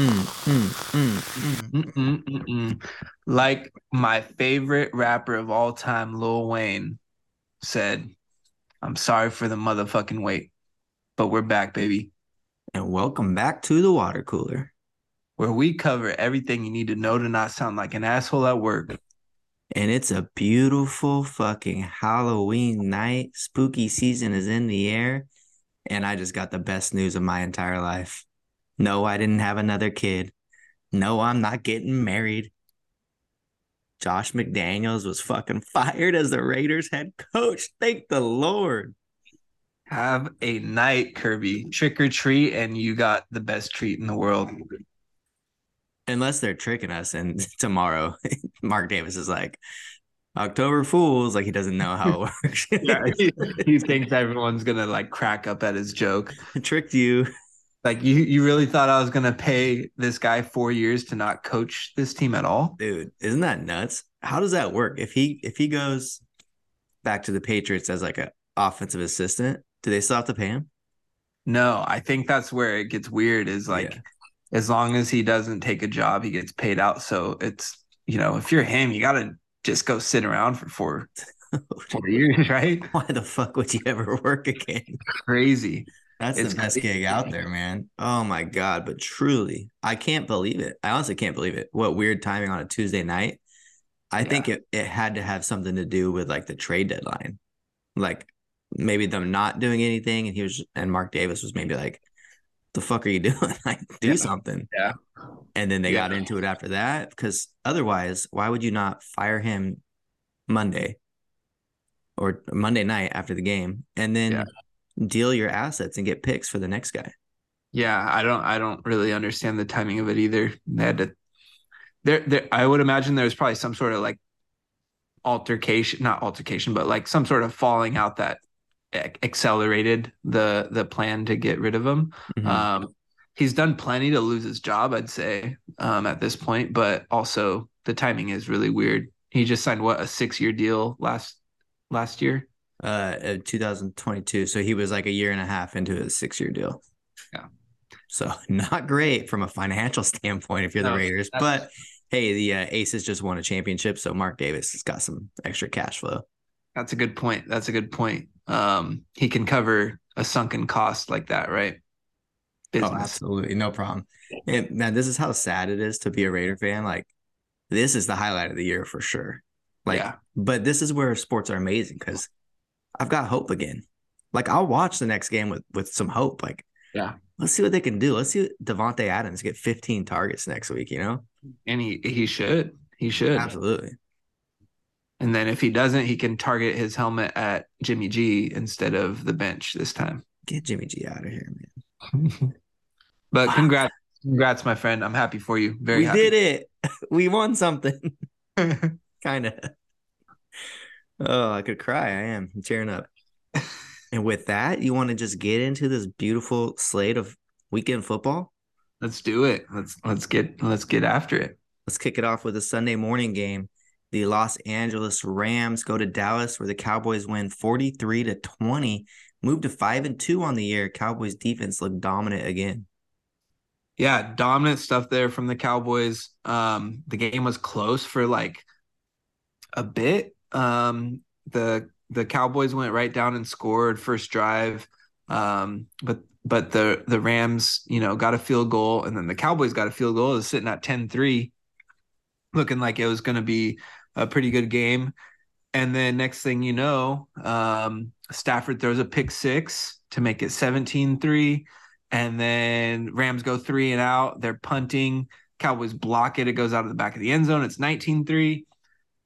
Mm, mm, mm, like my favorite rapper of all time, Lil Wayne, said, I'm sorry for the motherfucking wait, but we're back, baby, And welcome back to the water cooler. where we cover everything you need to know to not sound like an asshole at work. And it's a beautiful fucking Halloween night. Spooky season is in the air. And I just got the best news of my entire life. No, I didn't have another kid. No, I'm not getting married. Josh McDaniels was fucking fired as the Raiders head coach. Thank the Lord. Have a night, Kirby. Trick or treat, and you got the best treat in the world. Unless they're tricking us. And tomorrow, Mark Davis is like, October Fools. Like he doesn't know how it works. Yeah, he, he thinks everyone's gonna like crack up at his joke. tricked you. Like you, you really thought I was gonna pay this guy four years to not coach this team at all? dude isn't that nuts how does that work if he if he goes back to the patriots as like an offensive assistant do they still have to pay him No, I think that's where it gets weird. Is like, Yeah. as long as he doesn't take a job, he gets paid out. So it's you know, if you're him, you gotta just go sit around for four four years, right? why the fuck would you ever work again Crazy. That's It's the best gig out there man. Oh my god but truly i can't believe it. I honestly can't believe it. What weird timing on a tuesday night. I think it, it had to have something to do with like the trade deadline. Like maybe them not doing anything and he was and mark davis was maybe like the fuck are you doing? Like do Yeah. something. Yeah. and then they Yeah. got into it after that because otherwise why would you not fire him monday or monday night after the game? And then Yeah. Deal your assets and get picks for the next guy Yeah, I don't I don't really understand the timing of it either. They had to there there I would imagine there was probably some sort of like altercation, not altercation, but like some sort of falling out that ac- accelerated the the plan to get rid of him. Mhm. Um he's done plenty to lose his job, I'd say, um at this point, but also the timing is really weird. He just signed what a 6-year deal last last year. Uh, uh 2022 so he was like a year and a half into his six-year deal Yeah. so not great from a financial standpoint if you're the raiders but hey the uh, aces just won a championship so mark davis has got some extra cash flow That's a good point. That's a good point. Um he can cover a sunken cost like that, right? Oh, absolutely. No problem. And man, this is how sad it is to be a Raider fan. Like, this is the highlight of the year for sure. Like, Yeah. but this is where sports are amazing because I've got hope again. Like, I'll watch the next game with with some hope. Like, Yeah. let's see what they can do. Let's see Davante Adams get 15 targets next week. You know, and he he should. He should. absolutely. And then if he doesn't, he can target his helmet at Jimmy G instead of the bench this time. Get Jimmy G out of here, man. But congrats, congrats, my friend. I'm happy for you. Very we happy. did it. We won something. kind of. Oh, I could cry. I am. I'm tearing up. and with that, you want to just get into this beautiful slate of weekend football? let's do it. Let's let's get let's get after it. Let's kick it off with a Sunday morning game. The Los Angeles Rams go to Dallas where the Cowboys win 43 to 20, move to 5 and 2 on the year. Cowboys defense looked dominant again. Yeah, dominant stuff there from the Cowboys. Um, the game was close for like a bit. Um, the the Cowboys went right down and scored first drive. Um, but but the the Rams, you know, got a field goal, and then the Cowboys got a field goal. Was sitting at 10-3, looking like it was gonna be a pretty good game. And then next thing you know, um, Stafford throws a pick six to make it 17-3 and then Rams go three and out. They're punting. Cowboys block it. It goes out of the back of the end zone. It's 19 3.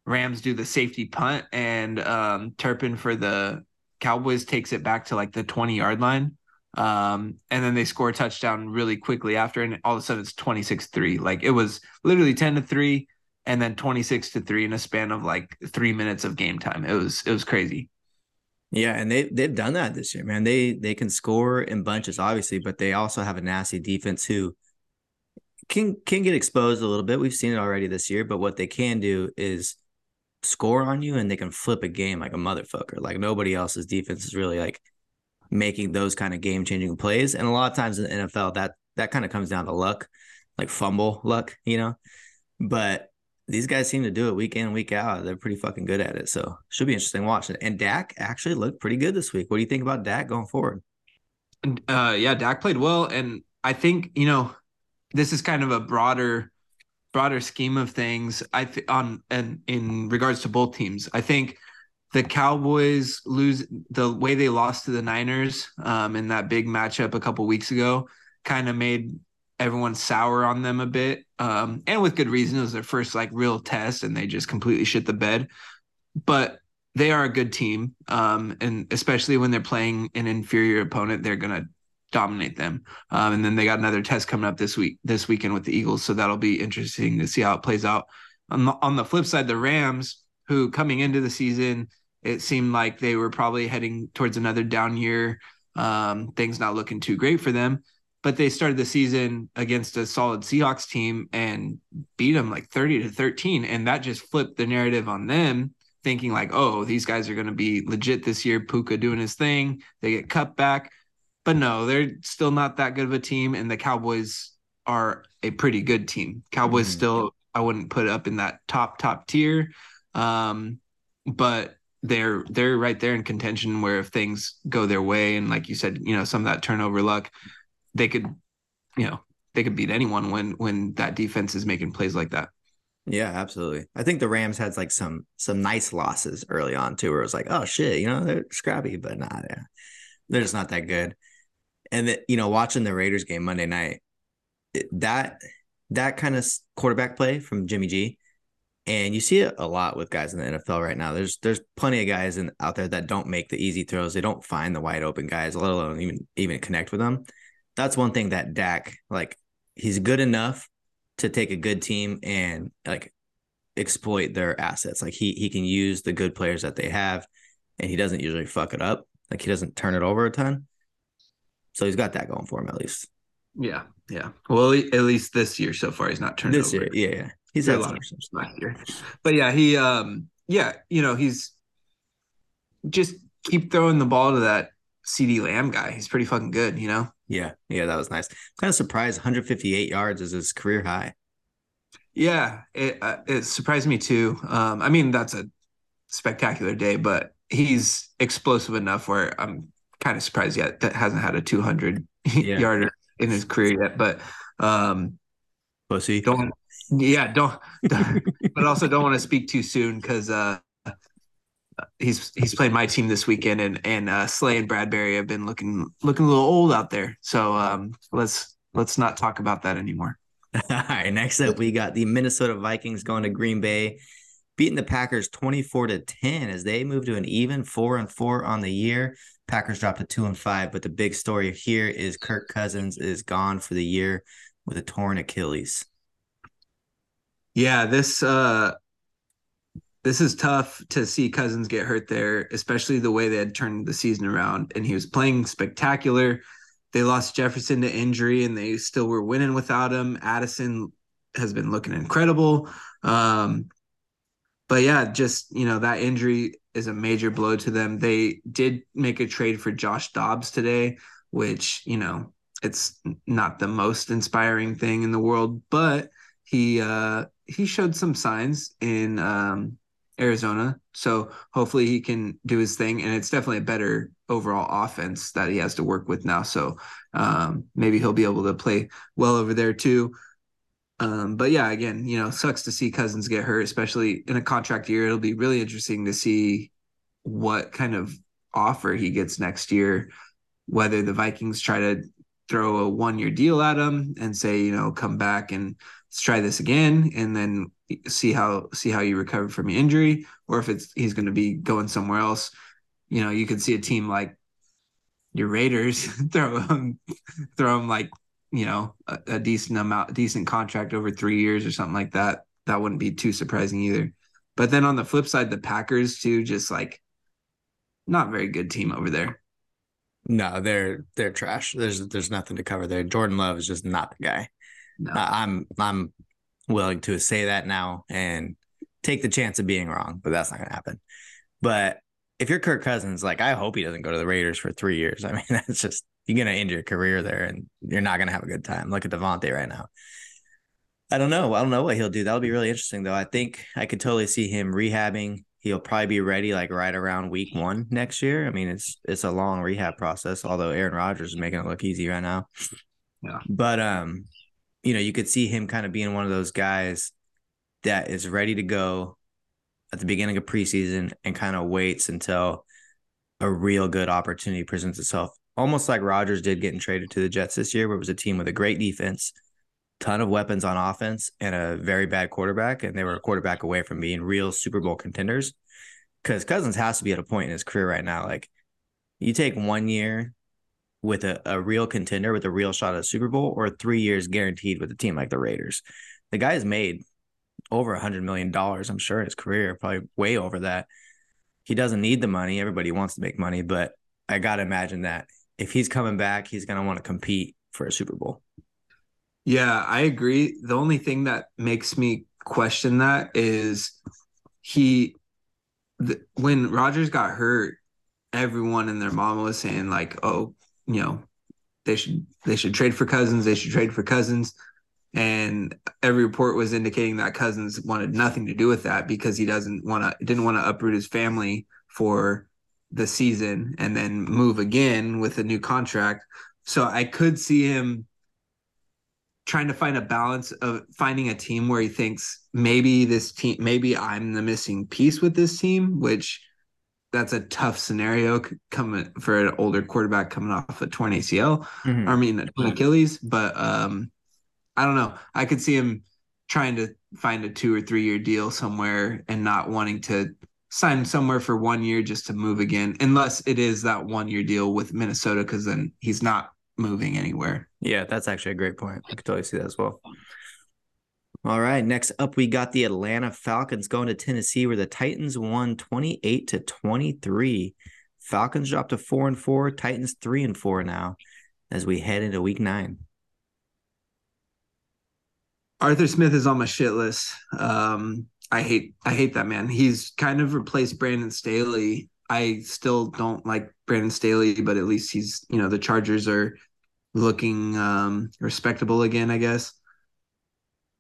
Rams do the safety punt, and um, Turpin for the Cowboys takes it back to like the 20 yard line. Um, and then they score a touchdown really quickly after, and all of a sudden it's 26 3. Like it was literally 10 to 3 and then 26 to 3 in a span of like three minutes of game time. It was it was crazy. Yeah, and they they've done that this year, man. They they can score in bunches, obviously, but they also have a nasty defense who can can get exposed a little bit. We've seen it already this year, but what they can do is score on you and they can flip a game like a motherfucker. Like nobody else's defense is really like making those kind of game changing plays. And a lot of times in the NFL, that that kind of comes down to luck. like fumble luck, you know. But these guys seem to do it week in, week out. They're pretty fucking good at it. So should be interesting watching. And Dak actually looked pretty good this week. What do you think about Dak going forward? Uh, yeah, Dak played well, and I think you know this is kind of a broader broader scheme of things. I th- on and in regards to both teams, I think the Cowboys lose the way they lost to the Niners um, in that big matchup a couple weeks ago, kind of made everyone sour on them a bit, um, and with good reason. It was their first like real test, and they just completely shit the bed. But they are a good team, um, and especially when they're playing an inferior opponent, they're gonna dominate them. Um, and then they got another test coming up this week, this weekend with the Eagles, so that'll be interesting to see how it plays out. On the, on the flip side, the Rams, who coming into the season, it seemed like they were probably heading towards another down year. Um, things not looking too great for them but they started the season against a solid Seahawks team and beat them like 30 to 13. And that just flipped the narrative on them, thinking like, oh, these guys are going to be legit this year. Puka doing his thing. They get cut back. But no, they're still not that good of a team. And the Cowboys are a pretty good team. Cowboys mm. still, I wouldn't put up in that top, top tier. Um, but they're they're right there in contention where if things go their way and like you said, you know, some of that turnover luck, they could, you know, they could beat anyone when when that defense is making plays like that. Yeah, absolutely. I think the Rams had like some some nice losses early on too, where it was like, oh shit, you know, they're scrappy, but nah, yeah, they're just not that good. And that you know, watching the Raiders game Monday night, that that kind of quarterback play from Jimmy G, and you see it a lot with guys in the NFL right now. There's there's plenty of guys in, out there that don't make the easy throws. They don't find the wide open guys, let alone even even connect with them that's one thing that Dak like he's good enough to take a good team and like exploit their assets. Like he he can use the good players that they have, and he doesn't usually fuck it up. Like he doesn't turn it over a ton. So he's got that going for him at least. Yeah, yeah. Well, at least this year so far, he's not turned this over. year. Yeah, yeah. He's had a lot of last year, but yeah, he um yeah, you know he's just keep throwing the ball to that CeeDee Lamb guy. He's pretty fucking good, you know. Yeah, yeah, that was nice. kind of surprised 158 yards is his career high. Yeah, it uh, it surprised me too. Um, I mean that's a spectacular day, but he's explosive enough where I'm kind of surprised yet that hasn't had a 200 yeah. yarder in his career yet. But um, pussy, don't yeah, don't, but also don't want to speak too soon because uh, he's he's playing my team this weekend, and and uh, Slay and Bradberry have been looking looking a little old out there. So um, let's let's not talk about that anymore. All right, next up we got the Minnesota Vikings going to Green Bay, beating the Packers twenty four to ten as they move to an even four and four on the year. Packers dropped to two and five, but the big story here is Kirk Cousins is gone for the year with a torn Achilles. Yeah, this uh this is tough to see Cousins get hurt there, especially the way they had turned the season around. And he was playing spectacular. They lost Jefferson to injury and they still were winning without him. Addison has been looking incredible. Um, but yeah, just, you know, that injury is a major blow to them. They did make a trade for Josh Dobbs today, which, you know, it's not the most inspiring thing in the world, but he uh he showed some signs in um Arizona. So hopefully he can do his thing. And it's definitely a better overall offense that he has to work with now. So um, maybe he'll be able to play well over there too. Um, but yeah, again, you know, sucks to see Cousins get hurt, especially in a contract year. It'll be really interesting to see what kind of offer he gets next year, whether the Vikings try to throw a one year deal at him and say, you know, come back and let's try this again. And then see how see how you recover from your injury, or if it's he's going to be going somewhere else. You know, you could see a team like your Raiders throw him throw him like you know a, a decent amount, decent contract over three years or something like that. That wouldn't be too surprising either. But then on the flip side, the Packers too, just like not very good team over there. No, they're they're trash. There's there's nothing to cover there. Jordan Love is just not the guy. No. Uh, I'm I'm willing to say that now and take the chance of being wrong, but that's not going to happen. But if you're Kirk Cousins, like I hope he doesn't go to the Raiders for three years. I mean, that's just you're going to end your career there, and you're not going to have a good time. Look at Davante right now. I don't know. I don't know what he'll do. That'll be really interesting, though. I think I could totally see him rehabbing. He'll probably be ready like right around week one next year. I mean, it's it's a long rehab process. Although Aaron Rodgers is making it look easy right now. Yeah. But um, you know, you could see him kind of being one of those guys that is ready to go at the beginning of preseason and kind of waits until a real good opportunity presents itself. Almost like Rodgers did getting traded to the Jets this year, where it was a team with a great defense, ton of weapons on offense, and a very bad quarterback. And they were a quarterback away from being real Super Bowl contenders. Because Cousins has to be at a point in his career right now. Like you take one year with a, a real contender with a real shot at Super Bowl or three years guaranteed with a team like the Raiders. The guy's made over a hundred million dollars, I'm sure, in his career, probably way over that. He doesn't need the money. Everybody wants to make money, but I gotta imagine that if he's coming back, he's gonna want to compete for a Super Bowl. Yeah, I agree. The only thing that makes me question that is he the, when Rodgers got hurt, everyone and their mom was saying like, "Oh, you know, they should they should trade for Cousins. They should trade for Cousins." And every report was indicating that Cousins wanted nothing to do with that because he doesn't want to didn't want to uproot his family for the season and then move again with a new contract. So I could see him trying to find a balance of finding a team where he thinks maybe this team maybe I'm the missing piece with this team, which that's a tough scenario coming for an older quarterback coming off a torn ACL. Mm-hmm. I mean, Achilles, but um, I don't know. I could see him trying to find a two or three year deal somewhere and not wanting to sign somewhere for one year just to move again, unless it is that one year deal with Minnesota, because then he's not moving anywhere. Yeah, that's actually a great point. I could totally see that as well. All right. Next up, we got the Atlanta Falcons going to Tennessee, where the Titans won 28 to 23. Falcons dropped to four and four, Titans three and four now as we head into week nine. Arthur Smith is on my shit list. Um, I hate I hate that man. He's kind of replaced Brandon Staley. I still don't like Brandon Staley, but at least he's you know the Chargers are looking um, respectable again, I guess.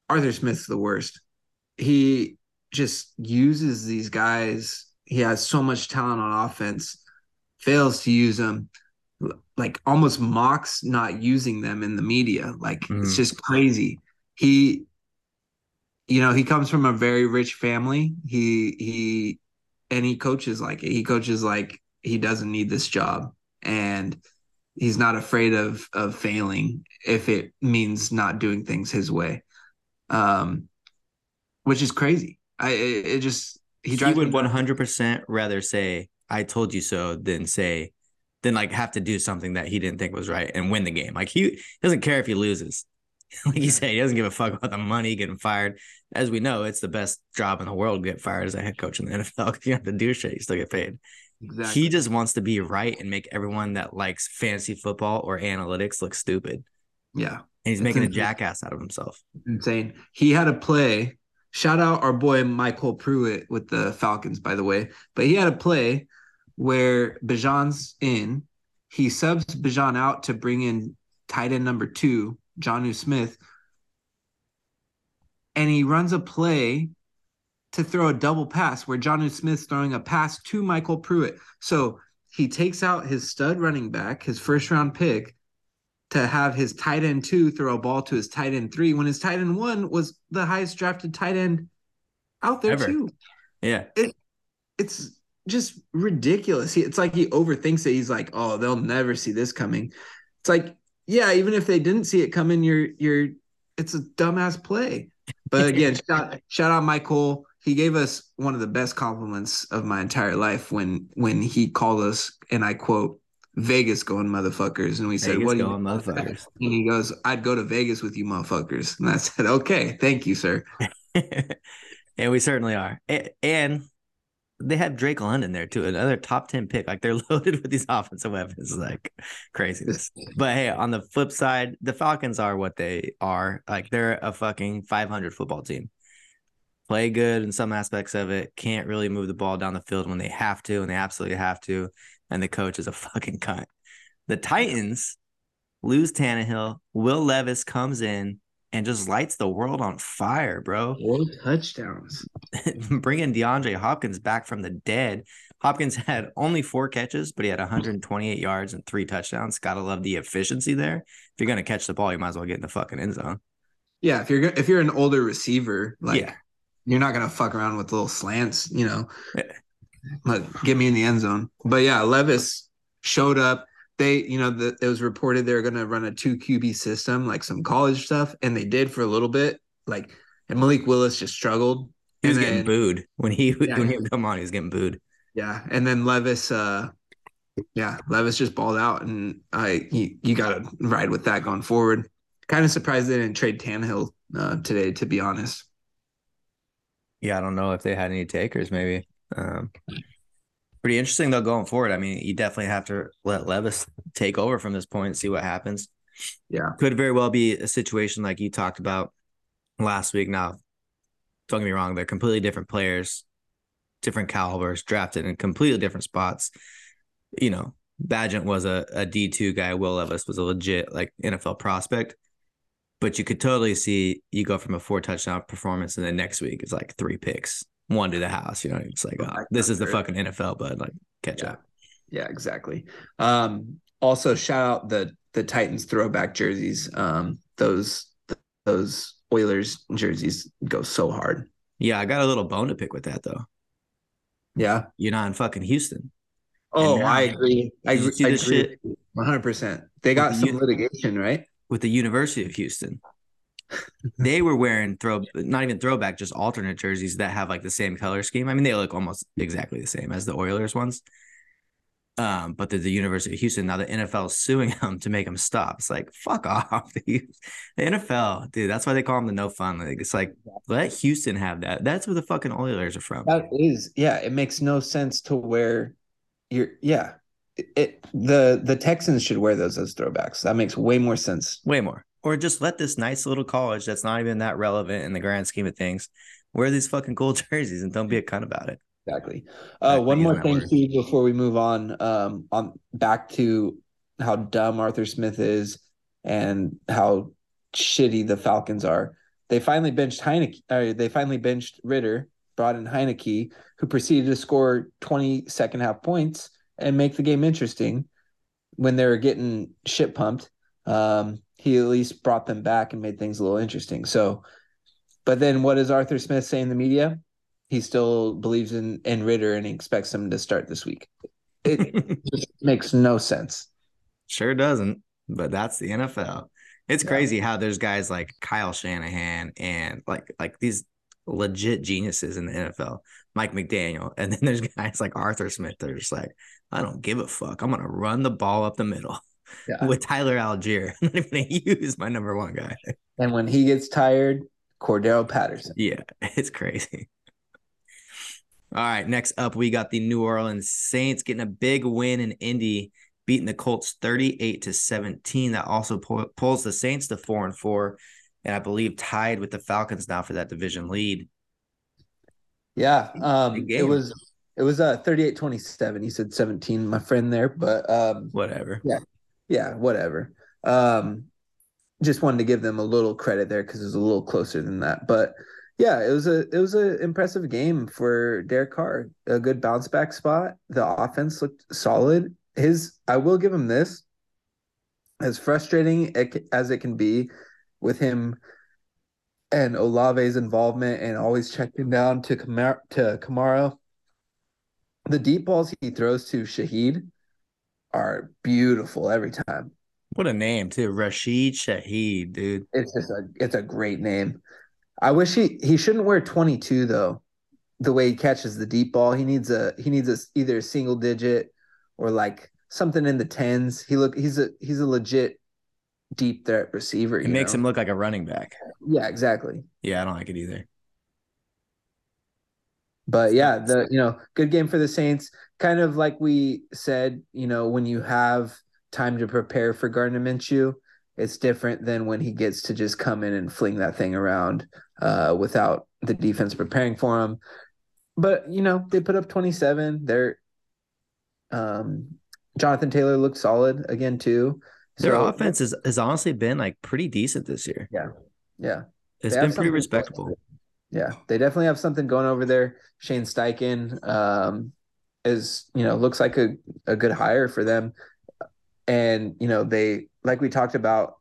Arthur Smith's the worst. He just uses these guys. He has so much talent on offense, fails to use them, like almost mocks not using them in the media. Like mm. it's just crazy. He, you know, he comes from a very rich family. He he, and he coaches like it. He coaches like he doesn't need this job, and he's not afraid of of failing if it means not doing things his way um, which is crazy. I it, it just he, he would one hundred percent rather say "I told you so" than say than like have to do something that he didn't think was right and win the game. Like he doesn't care if he loses. like you say, he doesn't give a fuck about the money getting fired. As we know, it's the best job in the world to get fired as a head coach in the NFL because you have to do shit, you still get paid. Exactly. He just wants to be right and make everyone that likes fancy football or analytics look stupid. Yeah. And he's making a jackass out of himself. Insane. He had a play. Shout out our boy MyCole Pruitt with the Falcons, by the way. But he had a play where Bijan's in. He subs Bijan out to bring in tight end number two, Jonnu Smith. And he runs a play to throw a double pass where Jonnu Smith's throwing a pass to MyCole Pruitt. So he takes out his stud running back, his first round pick, to have his tight end two throw a ball to his tight end three when his tight end one was the highest drafted tight end out there Ever. too. Yeah. It, it's just ridiculous. He, it's like he overthinks it. He's like, oh, they'll never see this coming. It's like, yeah, even if they didn't see it coming, you're you're it's a dumbass play. But again, shout, shout out MyCole. He gave us one of the best compliments of my entire life when when he called us, and I quote, Vegas going motherfuckers. And we said, Vegas What going motherfuckers? And he goes, I'd go to Vegas with you motherfuckers. And I said, Okay, thank you, sir. and we certainly are. And they have Drake London there too, another top 10 pick. Like they're loaded with these offensive weapons, like craziness. but hey, on the flip side, the Falcons are what they are. Like they're a fucking 500 football team. Play good in some aspects of it, can't really move the ball down the field when they have to, and they absolutely have to and the coach is a fucking cunt. The Titans lose Tannehill. Will Levis comes in and just lights the world on fire, bro. Four touchdowns. Bringing DeAndre Hopkins back from the dead. Hopkins had only four catches, but he had 128 yards and three touchdowns. Gotta love the efficiency there. If you're gonna catch the ball, you might as well get in the fucking end zone. Yeah, if you're if you're an older receiver, like yeah. you're not gonna fuck around with little slants, you know. Yeah. Like get me in the end zone. But yeah, Levis showed up they, you know, the, it was reported they're going to run a two QB system, like some college stuff, and they did for a little bit. Like, and Malik Willis just struggled. He was getting booed when he yeah. when he would come on. He was getting booed. Yeah, and then Levis, uh, yeah, Levis just balled out, and I you, you got to ride with that going forward. Kind of surprised they didn't trade Tannehill uh, today, to be honest. Yeah, I don't know if they had any takers. Maybe. Um, pretty interesting though going forward. I mean, you definitely have to let Levis take over from this point and see what happens. Yeah. Could very well be a situation like you talked about last week. Now, don't get me wrong, they're completely different players, different calibers, drafted in completely different spots. You know, Bagent was a a D2 guy, Will Levis was a legit like NFL prospect. But you could totally see you go from a four touchdown performance and then next week it's like three picks one to the house. You know, it's like, oh, this is the fucking NFL, but like catch yeah. up. Yeah, exactly. Um, also shout out the the Titans throwback jerseys. Um, those those Oilers jerseys go so hard. Yeah, I got a little bone to pick with that though. Yeah, you're not in fucking Houston. Oh, I agree. I agree. I agree. One hundred percent. They got some litigation, right? With the University of Houston they were wearing throw not even throwback, just alternate jerseys that have like the same color scheme. I mean, they look almost exactly the same as the Oilers ones. Um, but the, the University of Houston now the NFL is suing them to make them stop. It's like fuck off, the, the NFL, dude. That's why they call them the no fun league. It's like let Houston have that. That's where the fucking Oilers are from. That is, yeah. It makes no sense to wear your yeah. It, it the the Texans should wear those as throwbacks. That makes way more sense. Way more or just let this nice little college that's not even that relevant in the grand scheme of things wear these fucking cool jerseys and don't be a cunt about it. Exactly. Uh, one more thing, Steve, before we move on, um, on back to how dumb Arthur Smith is and how shitty the Falcons are. They finally benched Heinicke. Uh, they finally benched Ridder, brought in Heinicke, who proceeded to score 20 second half points and make the game interesting when they were getting shit pumped. Um, he at least brought them back and made things a little interesting. So, but then what does Arthur Smith say in the media? He still believes in in Ridder and he expects him to start this week. It just makes no sense. Sure doesn't, but that's the NFL. It's yeah. crazy how there's guys like Kyle Shanahan and like like these legit geniuses in the NFL, Mike McDaniel, and then there's guys like Arthur Smith that are just like, I don't give a fuck. I'm gonna run the ball up the middle yeah. with Tyler Allgeier. I'm not even gonna use my number one guy. And when he gets tired, Cordarrelle Patterson. Yeah, it's crazy. All right, next up we got the New Orleans Saints getting a big win in Indy, beating the Colts 38 to 17. That also pulls the Saints to 4 and 4 and I believe tied with the Falcons now for that division lead. Yeah, um, it was it was uh 38 27 you said 17 my friend there but um whatever yeah yeah, whatever. Um, just wanted to give them a little credit there because it was a little closer than that. But yeah, it was a it was an impressive game for Derek Carr. A good bounce back spot. The offense looked solid. His I will give him this. As frustrating as it can be with him and Olave's involvement and always checking down to Kamara, to Kamara, the deep balls he throws to Shaheed are beautiful every time. What a name too, Rashid Shaheed, dude. It's just a it's a great name. I wish he he shouldn't wear 22 though. The way he catches the deep ball, he needs a he needs a either a single digit or like something in the tens. He look he's a he's a legit deep threat receiver. It makes know? him look like a running back. Yeah, exactly. Yeah, I don't like it either. But yeah, the you know, good game for the Saints. Kind of like we said, you know, when you have time to prepare for Gardner Minshew, it's different than when he gets to just come in and fling that thing around uh, without the defense preparing for him. But you know, they put up 27. They're um, Jonathan Taylor looked solid again too. Their so, offense has, has honestly been like pretty decent this year. Yeah. Yeah. It's been pretty respectable. Yeah, they definitely have something going over there. Shane Steichen um, is, you know, looks like a, a good hire for them. And, you know, they, like we talked about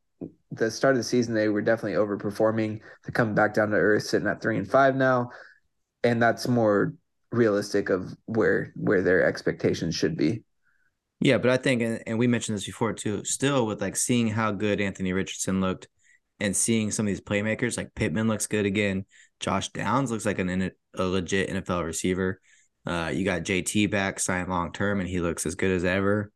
the start of the season, they were definitely overperforming. to come back down to earth, sitting at three and five now. And that's more realistic of where where their expectations should be. Yeah, but I think, and we mentioned this before too, still with like seeing how good Anthony Richardson looked and seeing some of these playmakers, like Pittman looks good again. Josh Downs looks like an a legit NFL receiver. Uh, you got JT back signed long term, and he looks as good as ever.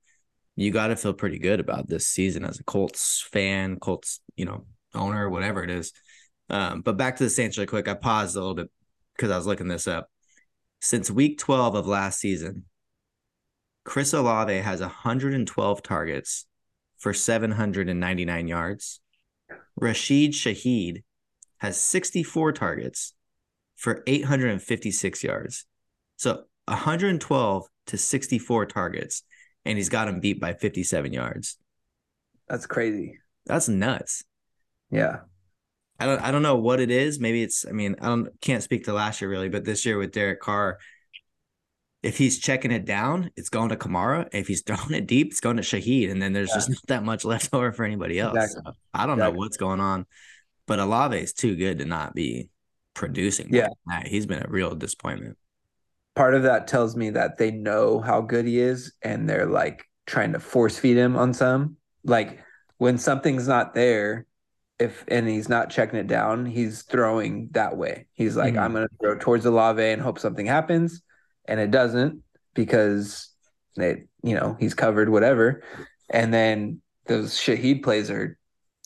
You got to feel pretty good about this season as a Colts fan, Colts, you know, owner, whatever it is. Um, but back to the Saints really quick. I paused a little bit because I was looking this up. Since week 12 of last season, Chris Olave has 112 targets for 799 yards. Rashid Shaheed has 64 targets for 856 yards. So 112 to 64 targets, and he's got him beat by 57 yards. That's crazy. That's nuts. Yeah. I don't I don't know what it is. Maybe it's I mean, I don't can't speak to last year really, but this year with Derek Carr, if he's checking it down, it's going to Kamara. If he's throwing it deep, it's going to Shaheed. And then there's yeah. just not that much left over for anybody else. Exactly. So I don't exactly. know what's going on. But Olave is too good to not be producing. Yeah. He's been a real disappointment. Part of that tells me that they know how good he is and they're like trying to force feed him on some. Like when something's not there, if and he's not checking it down, he's throwing that way. He's like, mm-hmm. I'm gonna throw towards Olave and hope something happens. And it doesn't because it, you know, he's covered whatever. And then those Shaheed plays are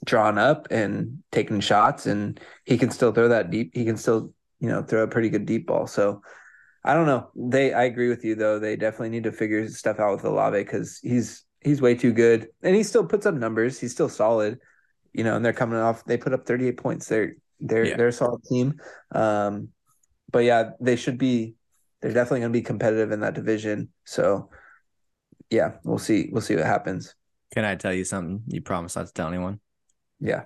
drawn up and taking shots, and he can still throw that deep. He can still, you know, throw a pretty good deep ball. So I don't know. They, I agree with you though. They definitely need to figure stuff out with Olave because he's he's way too good, and he still puts up numbers. He's still solid, you know. And they're coming off. They put up 38 points. They're they're yeah. they're a solid team. Um, but yeah, they should be. They're definitely going to be competitive in that division. So yeah, we'll see. We'll see what happens. Can I tell you something? You promise not to tell anyone. Yeah.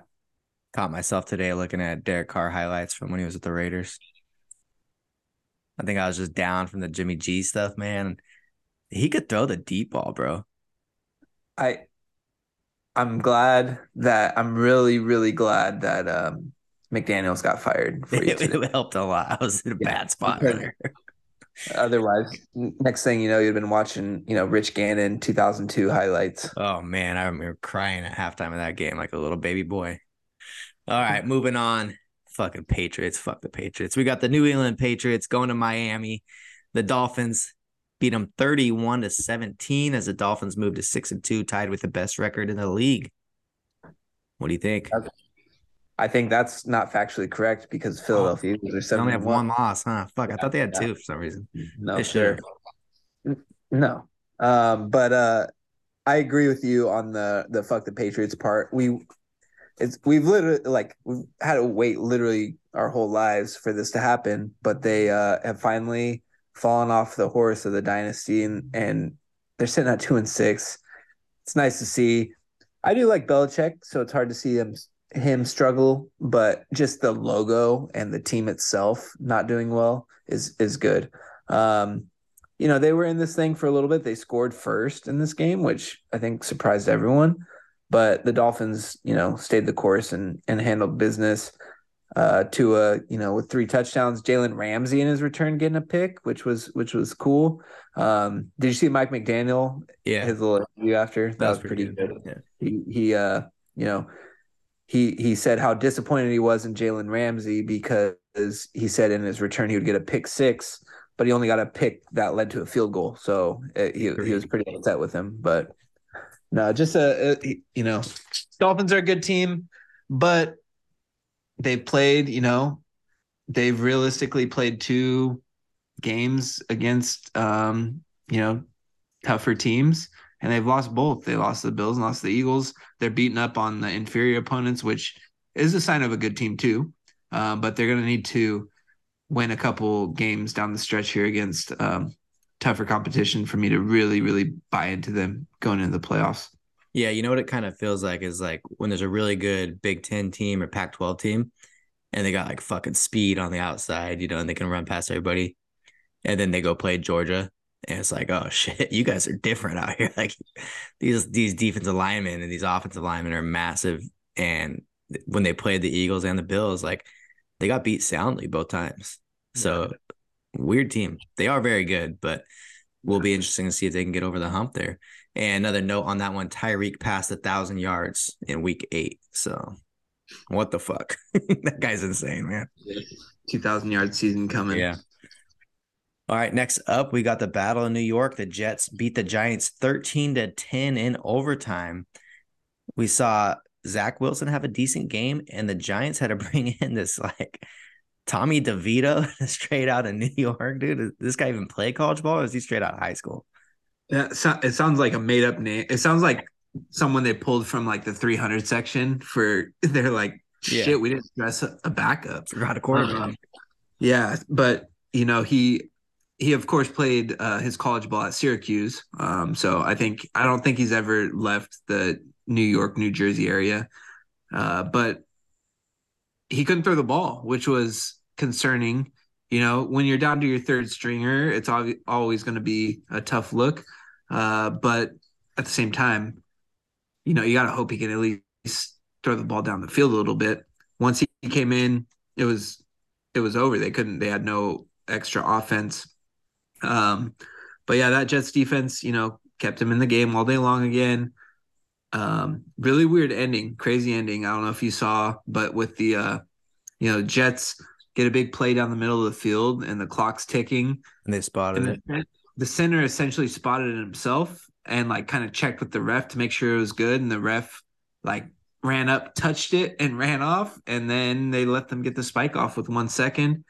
Caught myself today looking at Derek Carr highlights from when he was at the Raiders. I think I was just down from the Jimmy G stuff, man. He could throw the deep ball, bro. I I'm glad that I'm really, really glad that um McDaniels got fired. It, it, helped a lot. I was in a yeah, bad spot there. Otherwise, next thing you know, you'd been watching, you know, Rich Gannon 2002 highlights. Oh man, I remember crying at halftime of that game like a little baby boy. All right, moving on. Fucking Patriots. Fuck the Patriots. We got the New England Patriots going to Miami. The Dolphins beat them 31 to 17 as the Dolphins moved to 6 and 2, tied with the best record in the league. What do you think? I think that's not factually correct because Philadelphia oh, they only have one. one loss, huh? Fuck, I thought they had yeah. two for some reason. No, sure. No, um, but uh, I agree with you on the the fuck the Patriots part. We it's we've literally like we've had to wait literally our whole lives for this to happen, but they uh, have finally fallen off the horse of the dynasty and and they're sitting at two and six. It's nice to see. I do like Belichick, so it's hard to see him him struggle, but just the logo and the team itself not doing well is is good. Um, you know, they were in this thing for a little bit. They scored first in this game, which I think surprised everyone. But the Dolphins, you know, stayed the course and and handled business. Uh, to a you know with three touchdowns, Jalen Ramsey in his return getting a pick, which was which was cool. Um, did you see Mike McDaniel? Yeah, his little interview after that, that was, was pretty good. good. Yeah. He he uh you know he he said how disappointed he was in Jalen Ramsey because he said in his return he would get a pick six, but he only got a pick that led to a field goal. So it, he he was pretty upset with him. But no, just a, a you know, Dolphins are a good team, but they played you know they've realistically played two games against um you know tougher teams and they've lost both. They lost the Bills and lost the Eagles. They're beating up on the inferior opponents, which is a sign of a good team too. Uh, but they're going to need to win a couple games down the stretch here against um, tougher competition for me to really, really buy into them going into the playoffs. Yeah, you know what it kind of feels like is like when there's a really good Big Ten team or Pac 12 team and they got like fucking speed on the outside, you know, and they can run past everybody. And then they go play Georgia. And it's like, oh shit, you guys are different out here. Like these these defensive linemen and these offensive linemen are massive. And when they played the Eagles and the Bills, like they got beat soundly both times. So weird team. They are very good, but will be interesting to see if they can get over the hump there. And another note on that one, Tyreek passed a thousand yards in week eight. So what the fuck? that guy's insane, man. Two thousand yard season coming. Yeah. All right, next up, we got the battle in New York. The Jets beat the Giants 13 to 10 in overtime. We saw Zach Wilson have a decent game, and the Giants had to bring in this like Tommy DeVito straight out of New York, dude. Does this guy even play college ball or is he straight out of high school? Yeah, so, it sounds like a made up name. It sounds like someone they pulled from like the 300 section for they're like, shit, yeah. we didn't dress a backup. Forgot a quarterback. Um, yeah, but you know, he he of course played uh, his college ball at Syracuse. Um, so I think I don't think he's ever left the New York, New Jersey area. Uh, but he couldn't throw the ball, which was concerning. You know, when you're down to your third stringer, it's always going to be a tough look. Uh, but at the same time, you know, you got to hope he can at least throw the ball down the field a little bit. Once he came in, it was it was over. They couldn't. They had no extra offense. Um, but yeah, that Jets defense, you know, kept him in the game all day long again. Um, really weird ending, crazy ending. I don't know if you saw, but with the uh, you know, Jets get a big play down the middle of the field and the clock's ticking. And they spotted and the, it. The center essentially spotted it himself and like kind of checked with the ref to make sure it was good. And the ref like ran up, touched it, and ran off. And then they let them get the spike off with one second.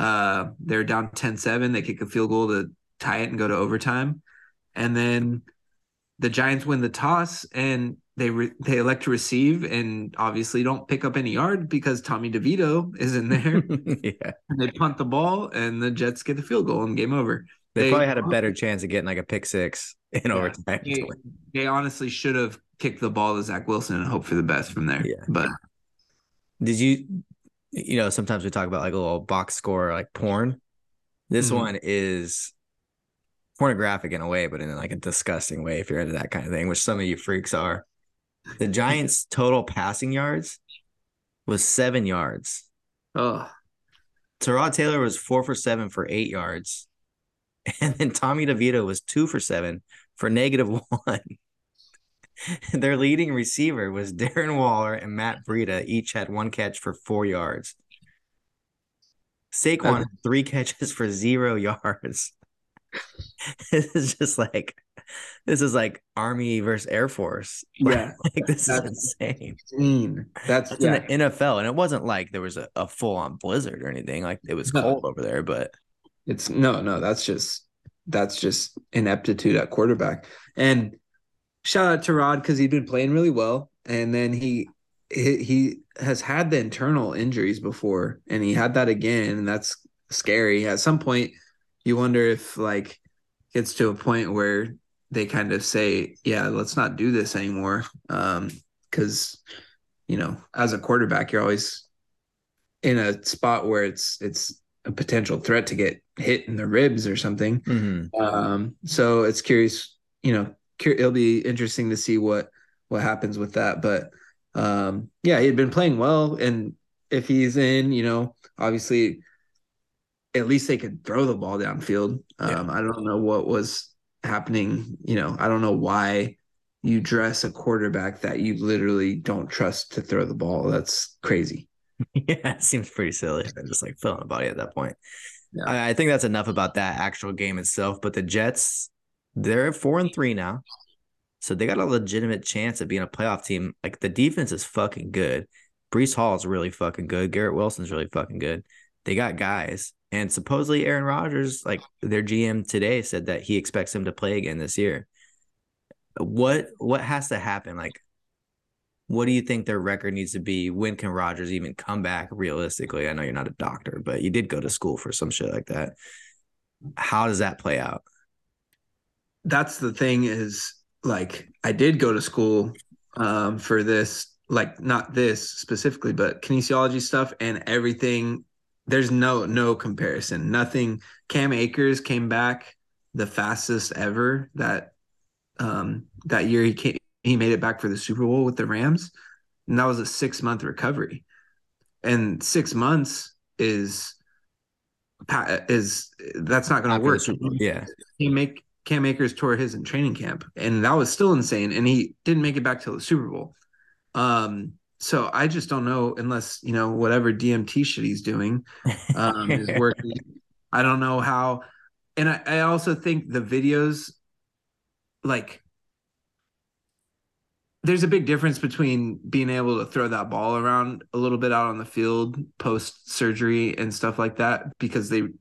Uh, they're down 10 7. They kick a field goal to tie it and go to overtime. And then the Giants win the toss and they re- they elect to receive and obviously don't pick up any yard because Tommy DeVito is in there. yeah. And they punt the ball and the Jets get the field goal and game over. They, they probably had a better chance of getting like a pick six in yeah, overtime. They, they, honestly should have kicked the ball to Zach Wilson and hope for the best from there. Yeah. But did you you know, sometimes we talk about like a little box score like porn. This mm-hmm. one is pornographic in a way, but in like a disgusting way if you're into that kind of thing, which some of you freaks are. The Giants' total passing yards was seven yards. Oh. Tyrod Taylor was four for seven for eight yards. And then Tommy DeVito was two for seven for negative one. Their leading receiver was Darren Waller and Matt Breida. Each had one catch for four yards. Saquon had three catches for zero yards. this is just like this is like Army versus Air Force. Yeah, like this is insane. insane. That's, That's yeah. in the NFL, and it wasn't like there was a, a full on blizzard or anything. Like it was no. cold over there, but it's no, no. That's just that's just ineptitude at quarterback. And shout out to Rod because he'd been playing really well, and then he he, he has had the internal injuries before, and he had that again, and that's scary. At some point, you wonder if like gets to a point where they kind of say, "Yeah, let's not do this anymore," because um, you know, as a quarterback, you're always in a spot where it's it's a potential threat to get hit in the ribs or something. Mm-hmm. Um, so it's curious, you know, it'll be interesting to see what what happens with that. But um, yeah, he had been playing well, and if he's in, you know, obviously, at least they could throw the ball downfield. Um, yeah. I don't know what was happening. You know, I don't know why you dress a quarterback that you literally don't trust to throw the ball. That's crazy. Yeah, it seems pretty silly. I'm just like filling a body at that point. Yeah. I, I think that's enough about that actual game itself. But the Jets, they're at four and three now. So they got a legitimate chance of being a playoff team. Like the defense is fucking good. Breece Hall is really fucking good. Garrett Wilson's really fucking good. They got guys. And supposedly Aaron Rodgers, like their GM today, said that he expects him to play again this year. What what has to happen? Like, what do you think their record needs to be? When can Rodgers even come back realistically? I know you're not a doctor, but you did go to school for some shit like that. How does that play out? That's the thing is like I did go to school um, for this, like not this specifically, but kinesiology stuff and everything. There's no no comparison. Nothing. Cam Akers came back the fastest ever that um, that year. He came, he made it back for the Super Bowl with the Rams, and that was a six month recovery. And six months is is that's not going to work. Yeah, he make Cam Akers tore his in training camp, and that was still insane. And he didn't make it back till the Super Bowl. Um, so I just don't know unless you know whatever DMT shit he's doing um, is working. I don't know how, and I, I also think the videos, like, there's a big difference between being able to throw that ball around a little bit out on the field post surgery and stuff like that because they, you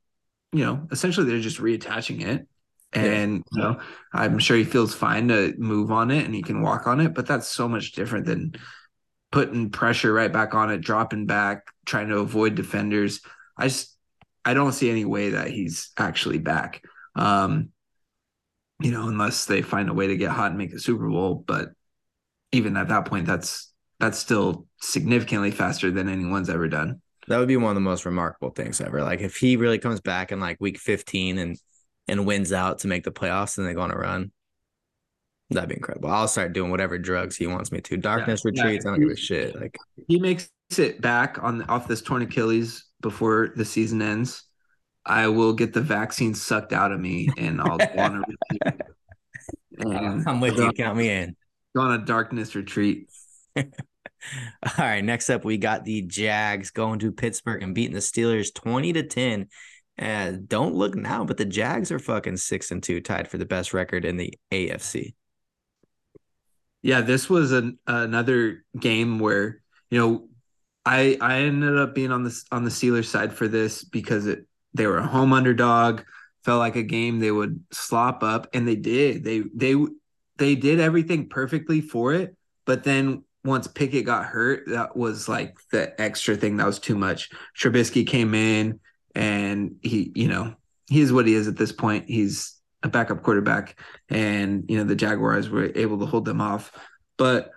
know, essentially they're just reattaching it and yeah. you know i'm sure he feels fine to move on it and he can walk on it but that's so much different than putting pressure right back on it dropping back trying to avoid defenders. I just i don't see any way that he's actually back. Um you know unless they find a way to get hot and make a super bowl but even at that point that's that's still significantly faster than anyone's ever done. That would be one of the most remarkable things ever. Like if he really comes back in like week 15 and and wins out to make the playoffs and they go on a run. That'd be incredible. I'll start doing whatever drugs he wants me to. Darkness yeah, retreats. Yeah. I don't give a shit. Like he makes it back on off this torn Achilles before the season ends. I will get the vaccine sucked out of me, and I'll want to. I'm with you. Count me in. Go on a darkness retreat. All right. Next up, we got the Jags going to Pittsburgh and beating the Steelers twenty to ten and don't look now, but the Jags are fucking six and two, tied for the best record in the AFC. Yeah, this was an another game where you know I I ended up being on this on the Steelers side for this because it they were a home underdog. Felt like a game they would slop up, and they did. They they they did everything perfectly for it, but then once Pickett got hurt, that was like the extra thing that was too much. Trubisky came in and he, you know, he is what he is at this point. He's a backup quarterback, and you know the Jaguars were able to hold them off, but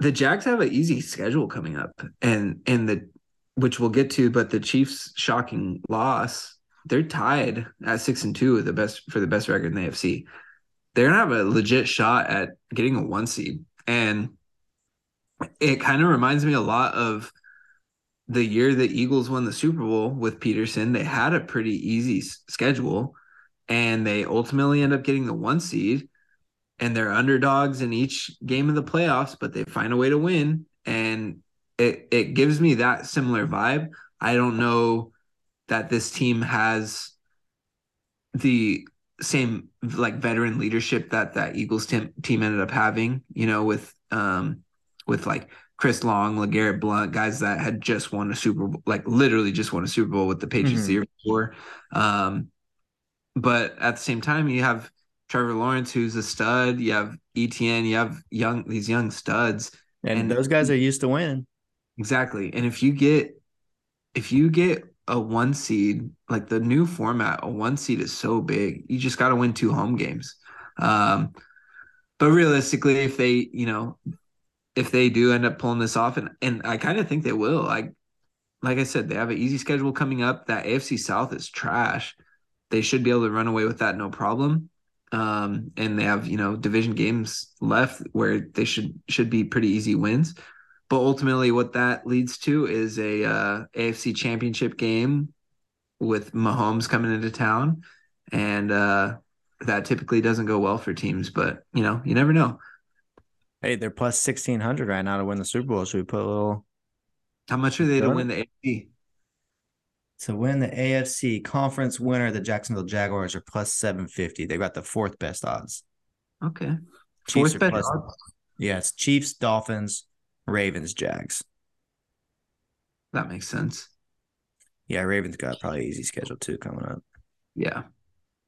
the Jags have an easy schedule coming up, and and the which we'll get to, but the Chiefs' shocking loss, they're tied at six and two, the best for the best record in the AFC. They're gonna have a legit shot at getting a one seed, and it kind of reminds me a lot of the year the Eagles won the Super Bowl with Pederson, they had a pretty easy schedule and they ultimately end up getting the one seed and they're underdogs in each game of the playoffs, but they find a way to win. And it, it gives me that similar vibe. I don't know that this team has the same like veteran leadership that that Eagles team, team ended up having, you know, with um with like Chris Long, LeGarrette Blount, guys that had just won a Super Bowl, like literally just won a Super Bowl with the Patriots mm-hmm. the year before. Um, but at the same time, you have Trevor Lawrence, who's a stud. You have ETN. You have young these young studs, and, and those guys are used to winning. Exactly. And if you get if you get a one seed, like the new format, a one seed is so big. You just got to win two home games. Um, but realistically, if they, you know, if they do end up pulling this off, and and I kind of think they will. Like like I said, they have an easy schedule coming up. That AFC South is trash. They should be able to run away with that no problem. Um, and they have you know division games left where they should should be pretty easy wins. But ultimately, what that leads to is a uh, AFC Championship game with Mahomes coming into town, and uh, that typically doesn't go well for teams. But you know, you never know. Hey, they're plus sixteen hundred right now to win the Super Bowl. Should we put a little? How much are they to win the AFC? To win the AFC conference winner, the Jacksonville Jaguars are plus seven fifty. They've got the fourth best odds. Okay, fourth best plus, odds. Yeah, it's Chiefs, Dolphins, Ravens, Jags. That makes sense. Yeah, Ravens got probably easy schedule too coming up. Yeah,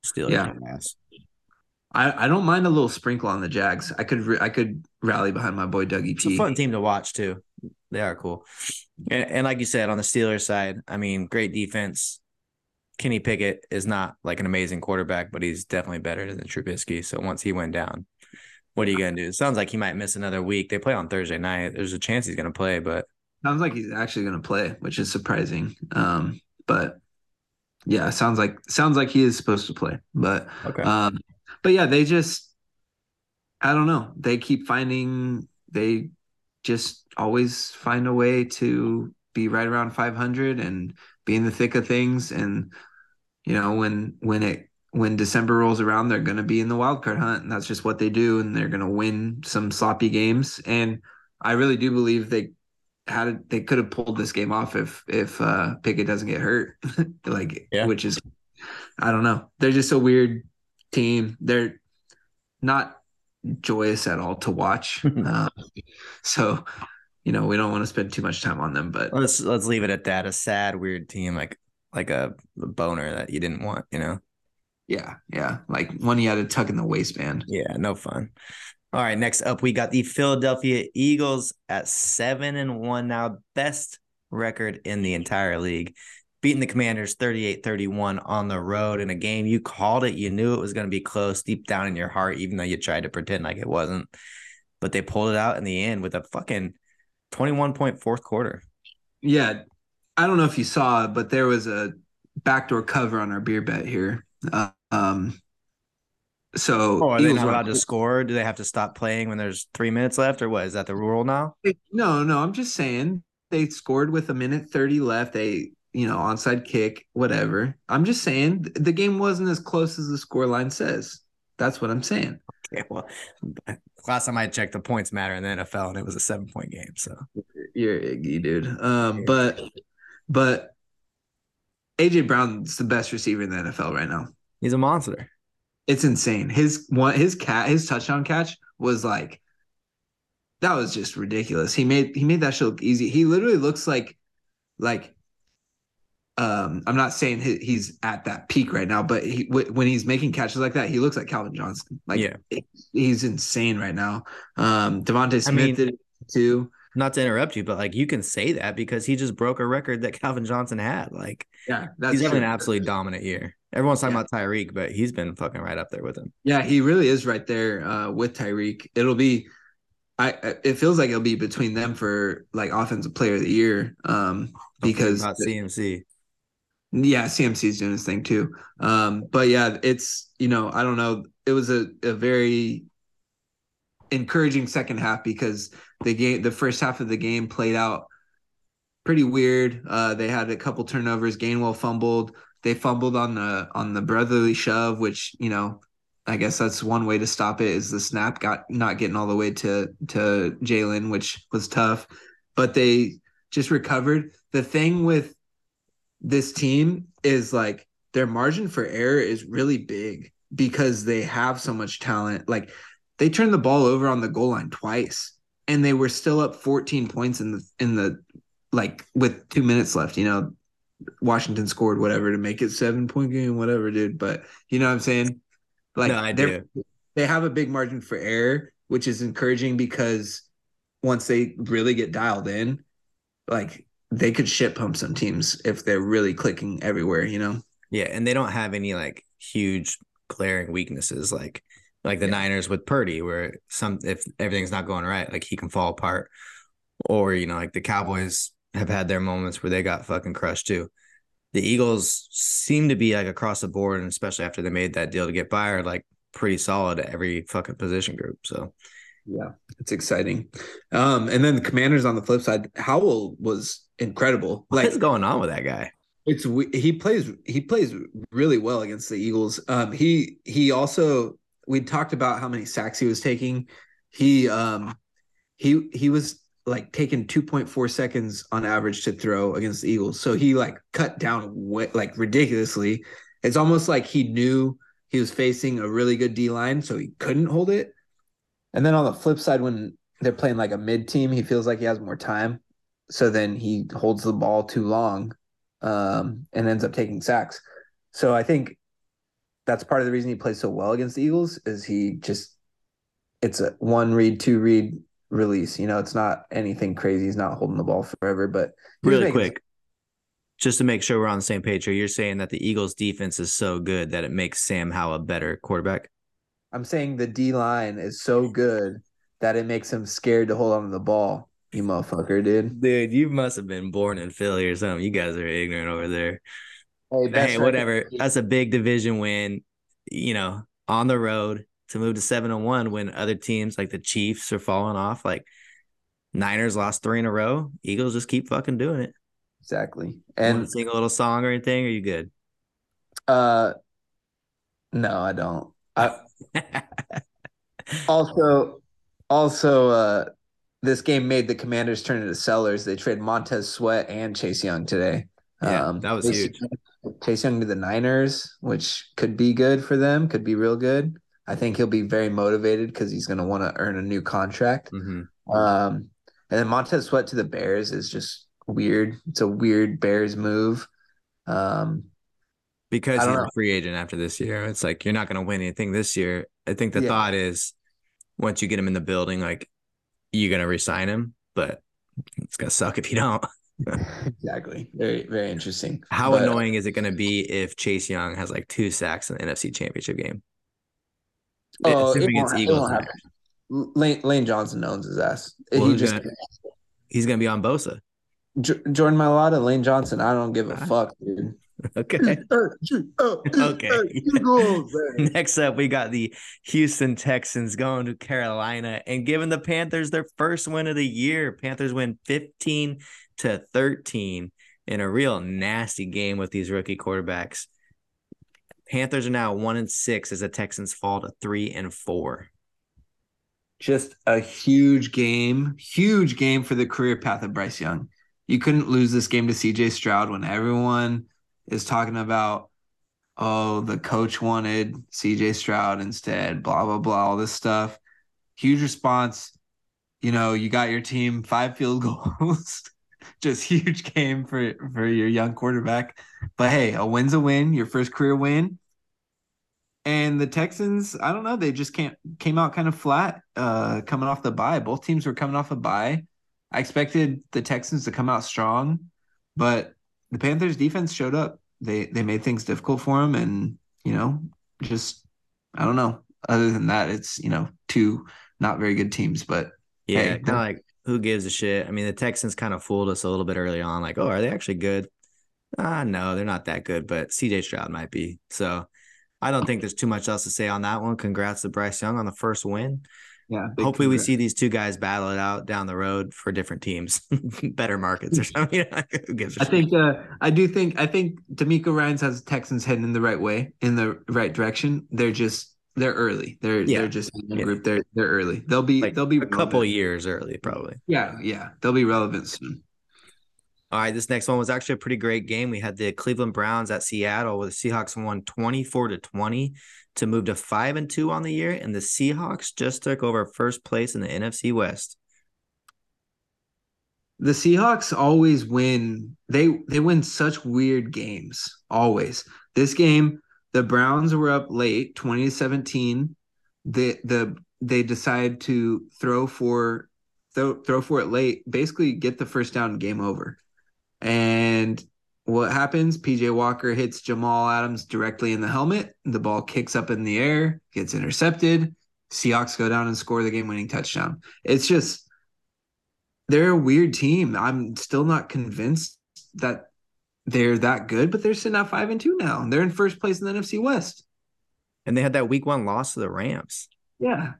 still yeah. Ass. I, I don't mind a little sprinkle on the Jags. I could re- I could rally behind my boy Dougie. It's a fun team to watch too. They are cool, and, and like you said on the Steelers side, I mean, great defense. Kenny Pickett is not like an amazing quarterback, but he's definitely better than Trubisky. So once he went down, what are you gonna do? It sounds like he might miss another week. They play on Thursday night. There's a chance he's gonna play, but sounds like he's actually gonna play, which is surprising. Um, but yeah, sounds like sounds like he is supposed to play. But okay. um, but yeah, they just I don't know. They keep finding they just always find a way to be right around 500 and be in the thick of things and you know when when it when December rolls around they're going to be in the wild card hunt and that's just what they do and they're going to win some sloppy games and I really do believe they had they could have pulled this game off if if uh Pickett doesn't get hurt like yeah. which is I don't know they're just a weird team they're not joyous at all to watch um, so you know, we don't want to spend too much time on them, but let's let's leave it at that. A sad, weird team, like like a, a boner that you didn't want, you know. Yeah, yeah, like one you had to tuck in the waistband. Yeah, no fun. All right, next up we got the Philadelphia Eagles at seven and one now, best record in the entire league. Beating the Commanders 38-31 on the road in a game you called it. You knew it was going to be close deep down in your heart, even though you tried to pretend like it wasn't. But they pulled it out in the end with a fucking 21 point fourth quarter. Yeah. I don't know if you saw, it but there was a backdoor cover on our beer bet here. Uh, um, so oh, are Eagles they not allowed to score? Do they have to stop playing when there's three minutes left, or what? Is that the rule now? No, no. I'm just saying they scored with a minute thirty left. They, you know, onside kick, whatever. I'm just saying the game wasn't as close as the score line says. That's what I'm saying. Okay, well, last time I checked, the points matter in the NFL, and it was a seven point game. So you're iggy, dude. Um, but but AJ Brown's the best receiver in the NFL right now. He's a monster. It's insane. His one, his cat, his touchdown catch was like that was just ridiculous. He made he made that shit look easy. He literally looks like like um, I'm not saying he, he's at that peak right now, but he, w- when he's making catches like that, he looks like Calvin Johnson. Like, yeah, it, he's insane right now. Um, DeVonta Smith I mean, did too. Not to interrupt you, but like you can say that because he just broke a record that Calvin Johnson had. Like, yeah, he's having an absolutely dominant year. Everyone's talking yeah. about Tyreek, but he's been fucking right up there with him. Yeah, he really is right there uh, with Tyreek. It'll be, I it feels like it'll be between them for like offensive player of the year. Um, because not CMC. Yeah, CMC's doing his thing too. Um, but yeah, it's you know, I don't know. It was a, a very encouraging second half because the game the first half of the game played out pretty weird. Uh, they had a couple turnovers. Gainwell fumbled. They fumbled on the on the brotherly shove, which you know, I guess that's one way to stop it. Is the snap got not getting all the way to to Jalen, which was tough, but they just recovered. The thing with this team is like their margin for error is really big because they have so much talent. Like they turned the ball over on the goal line twice and they were still up 14 points in the in the like with 2 minutes left, you know. Washington scored whatever to make it 7 point game whatever, dude, but you know what I'm saying? Like no, they they have a big margin for error, which is encouraging because once they really get dialed in, like they could shit pump some teams if they're really clicking everywhere, you know? Yeah, and they don't have any like huge glaring weaknesses like like the yeah. Niners with Purdy, where some if everything's not going right, like he can fall apart. Or, you know, like the Cowboys have had their moments where they got fucking crushed too. The Eagles seem to be like across the board, and especially after they made that deal to get Byard, like pretty solid at every fucking position group. So yeah, it's exciting. Um, and then the Commanders on the flip side, Howell was incredible. Like, what's going on with that guy? It's he plays he plays really well against the Eagles. Um, he he also we talked about how many sacks he was taking. He um he he was like taking 2.4 seconds on average to throw against the Eagles. So he like cut down like ridiculously. It's almost like he knew he was facing a really good D line, so he couldn't hold it. And then on the flip side, when they're playing like a mid team, he feels like he has more time so then he holds the ball too long um, and ends up taking sacks. So I think that's part of the reason he plays so well against the Eagles is he just it's a one read, two read release. You know, it's not anything crazy. He's not holding the ball forever, but really quick. just to make sure we're on the same page here, you're saying that the Eagles defense is so good that it makes Sam Howell a better quarterback? I'm saying the D line is so good that it makes him scared to hold on to the ball. You motherfucker, dude. Dude, you must have been born in Philly or something. You guys are ignorant over there. Hey, Hey, whatever. That's a big division win, you know, on the road to move to 7 and 1 when other teams like the Chiefs are falling off. Like Niners lost three in a row. Eagles just keep fucking doing it. Exactly. And And sing a little song or anything? Are you good? uh no, I don't. I also also uh this game made the commanders turn into sellers. They traded Montez Sweat and Chase Young today. Yeah, that was Chase- huge. Chase Young to the Niners, which could be good for them, could be real good. I think he'll be very motivated because he's going to want to earn a new contract. hmm Um, and then Montez Sweat to the Bears is just weird. It's a weird Bears move. Um, Because he's don't a free agent after this year. It's like you're not going to win anything this year. I think the Yeah. thought is once you get him in the building, like you're going to resign him, but it's going to suck if you don't. exactly. Very, very interesting. How But, annoying is it going to be if Chase Young has like two sacks in the NFC Championship game? Oh, it Assuming it's it Eagles. won't. Lane, Lane Johnson owns his ass. Well, he who's just gonna- He's going to be on Bosa. J- Jordan Mailata, Lane Johnson. I don't give a fuck, dude. Okay. Okay. Next up, we got the Houston Texans going to Carolina and giving the Panthers their first win of the year. Panthers win 15 to 13 in a real nasty game with these rookie quarterbacks. Panthers are now one and six as the Texans fall to three and four. Just a huge game, huge game for the career path of Bryce Young. You couldn't lose this game to CJ Stroud when everyone is talking about, oh, the coach wanted CJ Stroud instead, blah, blah, blah, all this stuff. Huge response. You know, you got your team five field goals. Just huge game for for your young quarterback. But hey, a win's a win, your first career win. And the Texans, I don't know, they just can't came out kind of flat uh coming off the bye. Both teams were coming off a bye. I expected the Texans to come out strong, but the Panthers defense showed up. They they made things difficult for them and, you know, just I don't know. Other than that, it's, you know, two not very good teams, but Yeah, Hey, kind of like who gives a shit? I mean, the Texans kind of fooled us a little bit early on, like, oh, are they actually good? Ah, no, they're not that good, but CJ Stroud might be. So I don't think there's too much else to say on that one. Congrats to Bryce Young on the first win. Yeah. Hopefully, we see these two guys battle it out down the road for different teams, better markets or something. who gives a I think uh, I do think I think DeMeco Ryans has Texans heading in the right way, in the right direction. They're just they're early. They're Yeah. they're just in the Yeah. group. They're they're early. They'll be like they'll be a couple years early, probably. Yeah, yeah. They'll be relevant soon. All right, this next one was actually a pretty great game. We had the Cleveland Browns at Seattle, where the Seahawks won 24 to 20 to move to 5 and 2 on the year, and the Seahawks just took over first place in the NFC West. The Seahawks always win. They they win such weird games. Always. This game, the Browns were up late, 20 to 17. The the they decide to throw for throw throw for it late, basically get the first down, game over. And what happens? PJ Walker hits Jamal Adams directly in the helmet. The ball kicks up in the air, gets intercepted. Seahawks go down and score the game winning touchdown. It's just they're a weird team. I'm still not convinced that they're that good, but they're sitting at five and two now. And they're in first place in the NFC West. And they had that week one loss to the Rams. Yeah.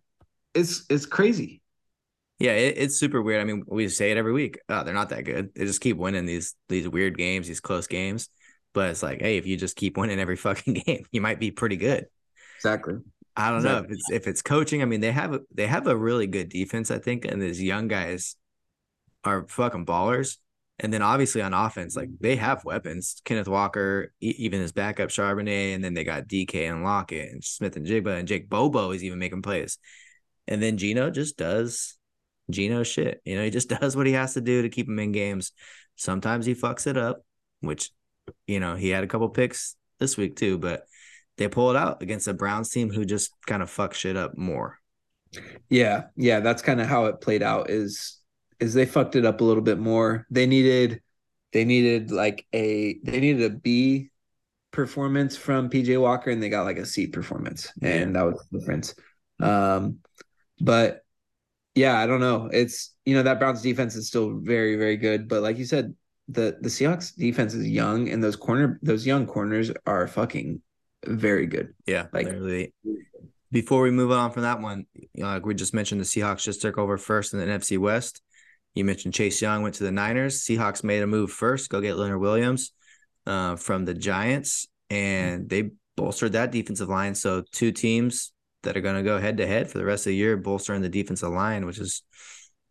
It's it's crazy. Yeah, it, it's super weird. I mean, we say it every week. Oh, they're not that good. They just keep winning these these weird games, these close games. But it's like, hey, if you just keep winning every fucking game, you might be pretty good. Exactly. I don't know if it's if it's coaching. I mean, they have a they have a really good defense, I think, and these young guys are fucking ballers. And then obviously on offense, like they have weapons. Kenneth Walker, e- even his backup Charbonnet, and then they got DK and Lockett and Smith-Njigba and Jake Bobo is even making plays. And then Gino just does Gino shit. You know, he just does what he has to do to keep him in games. Sometimes he fucks it up, which you know, he had a couple picks this week too, but they pull it out against a Browns team who just kind of fuck shit up more. Yeah, yeah, that's kind of how it played out is is they fucked it up a little bit more. They needed they needed like a they needed a B performance from PJ Walker and they got like a C performance. And yeah. that was the difference. Um but yeah, I don't know. It's you know that Browns defense is still very very good, but like you said, the the Seahawks defense is young, and those corner those young corners are fucking very good. Yeah, like. Before we move on from that one, like we just mentioned, the Seahawks just took over first in the NFC West. You mentioned Chase Young went to the Niners. Seahawks made a move first, go get Leonard Williams uh, from the Giants, and they bolstered that defensive line. So two teams that are going to go head to head for the rest of the year, bolstering the defensive line, which is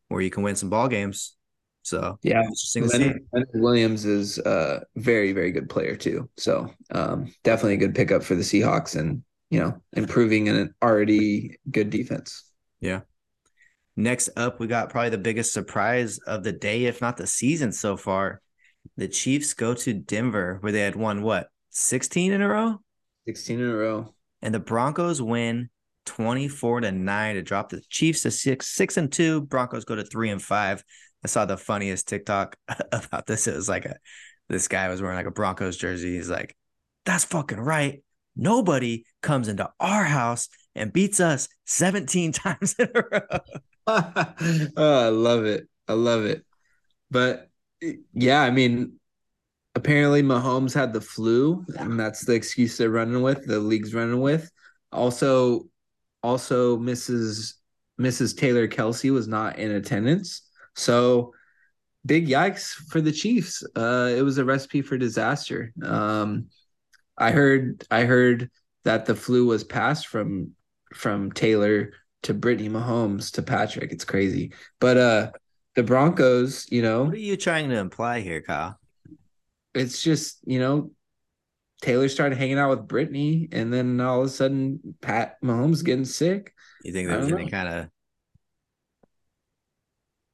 where you can win some ball games. So yeah, Leonard, Leonard Williams is a very very good player too. So um, definitely a good pickup for the Seahawks, and you know improving an already good defense. Yeah. Next up, we got probably the biggest surprise of the day, if not the season so far. The Chiefs go to Denver, where they had won what sixteen in a row. Sixteen in a row. And the Broncos win 24 to 9 to drop the Chiefs to 6 6 and 2. Broncos go to 3 and 5. I saw the funniest TikTok about this. It was like a this guy was wearing like a Broncos jersey. He's like, "That's fucking right. Nobody comes into our house and beats us 17 times in a row." oh, I love it. I love it. But yeah, I mean, apparently Mahomes had the flu, and that's the excuse they're running with. The league's running with. Also, also Mrs. Mrs. Taylor Kelsey was not in attendance. So big yikes for the Chiefs. Uh, it was a recipe for disaster. Um, I heard I heard that the flu was passed from from Taylor to Brittany Mahomes to Patrick. It's crazy. But uh the Broncos, you know. What are you trying to imply here, Kyle? It's just, you know, Taylor started hanging out with Brittany, and then all of a sudden, Pat Mahomes getting sick. You think there's any kind of?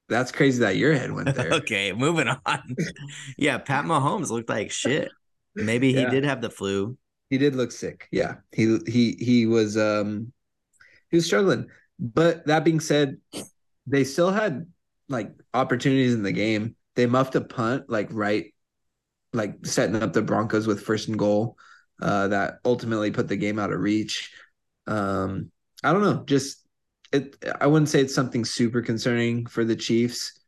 That's crazy that your head went there. okay, moving on. yeah, Pat Mahomes looked like shit. Maybe he yeah. did have the flu. He did look sick. Yeah, he he he was um he was struggling. But that being said, they still had like opportunities in the game. They muffed a punt like right like setting up the Broncos with first and goal uh, that ultimately put the game out of reach. Um, I don't know, just it. I wouldn't say it's something super concerning for the Chiefs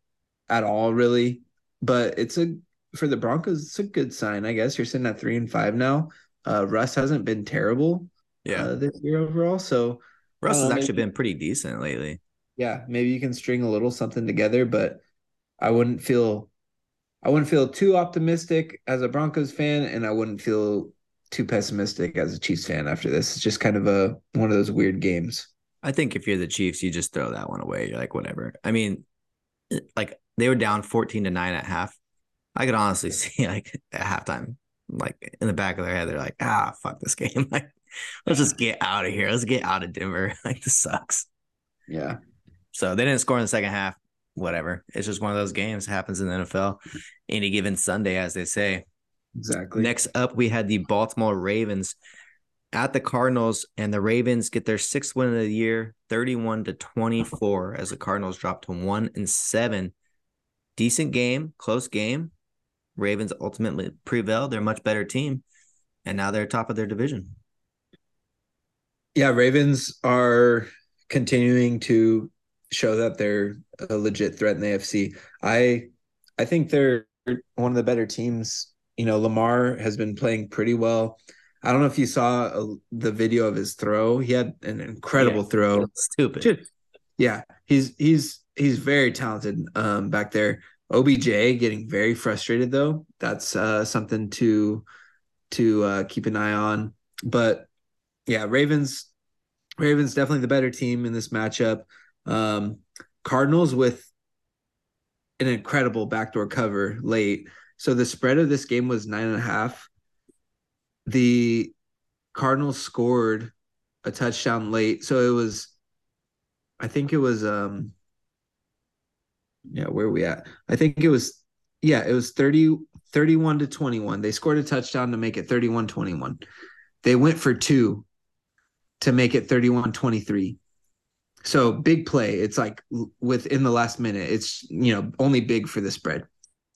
at all, really, but it's a for the Broncos. It's a good sign, I guess. You're sitting at three and five now. Uh, Russ hasn't been terrible, yeah, uh, this year overall. So Russ has actually been pretty decent lately. Yeah, maybe you can string a little something together, but I wouldn't feel I wouldn't feel too optimistic as a Broncos fan, and I wouldn't feel too pessimistic as a Chiefs fan after this. It's just kind of a one of those weird games. I think if you're the Chiefs, you just throw that one away. You're like, whatever. I mean, like they were down 14 to 9 at half. I could honestly see like at halftime, like in the back of their head, they're like, ah, fuck this game. Like, let's just get out of here. Let's get out of Denver. Like this sucks. Yeah. So they didn't score in the second half whatever. It's just one of those games. Happens in the NFL any given Sunday, as they say. Exactly. Next up, we had the Baltimore Ravens at the Cardinals, and the Ravens get their sixth win of the year, 31 to 24, as the Cardinals drop to one and seven. Decent game, close game. Ravens ultimately prevailed. They're a much better team, and now they're top of their division. Yeah, Ravens are continuing to show that they're a legit threat in the AFC. I I think they're one of the better teams. You know, Lamar has been playing pretty well. I don't know if you saw a, the video of his throw. He had an incredible yeah, throw. Stupid. yeah, he's he's he's very talented um, back there. OBJ getting very frustrated though. That's uh, something to to uh, keep an eye on. But yeah, Ravens Ravens definitely the better team in this matchup. Um, Cardinals with an incredible backdoor cover late. So the spread of this game was nine and a half. The Cardinals scored a touchdown late. So it was, I think it was, um, yeah, where are we at? I think it was, yeah, it was 30, 31 to 21. They scored a touchdown to make it 31 21. They went for two to make it 31 23. So big play. It's like within the last minute. It's you know only big for the spread.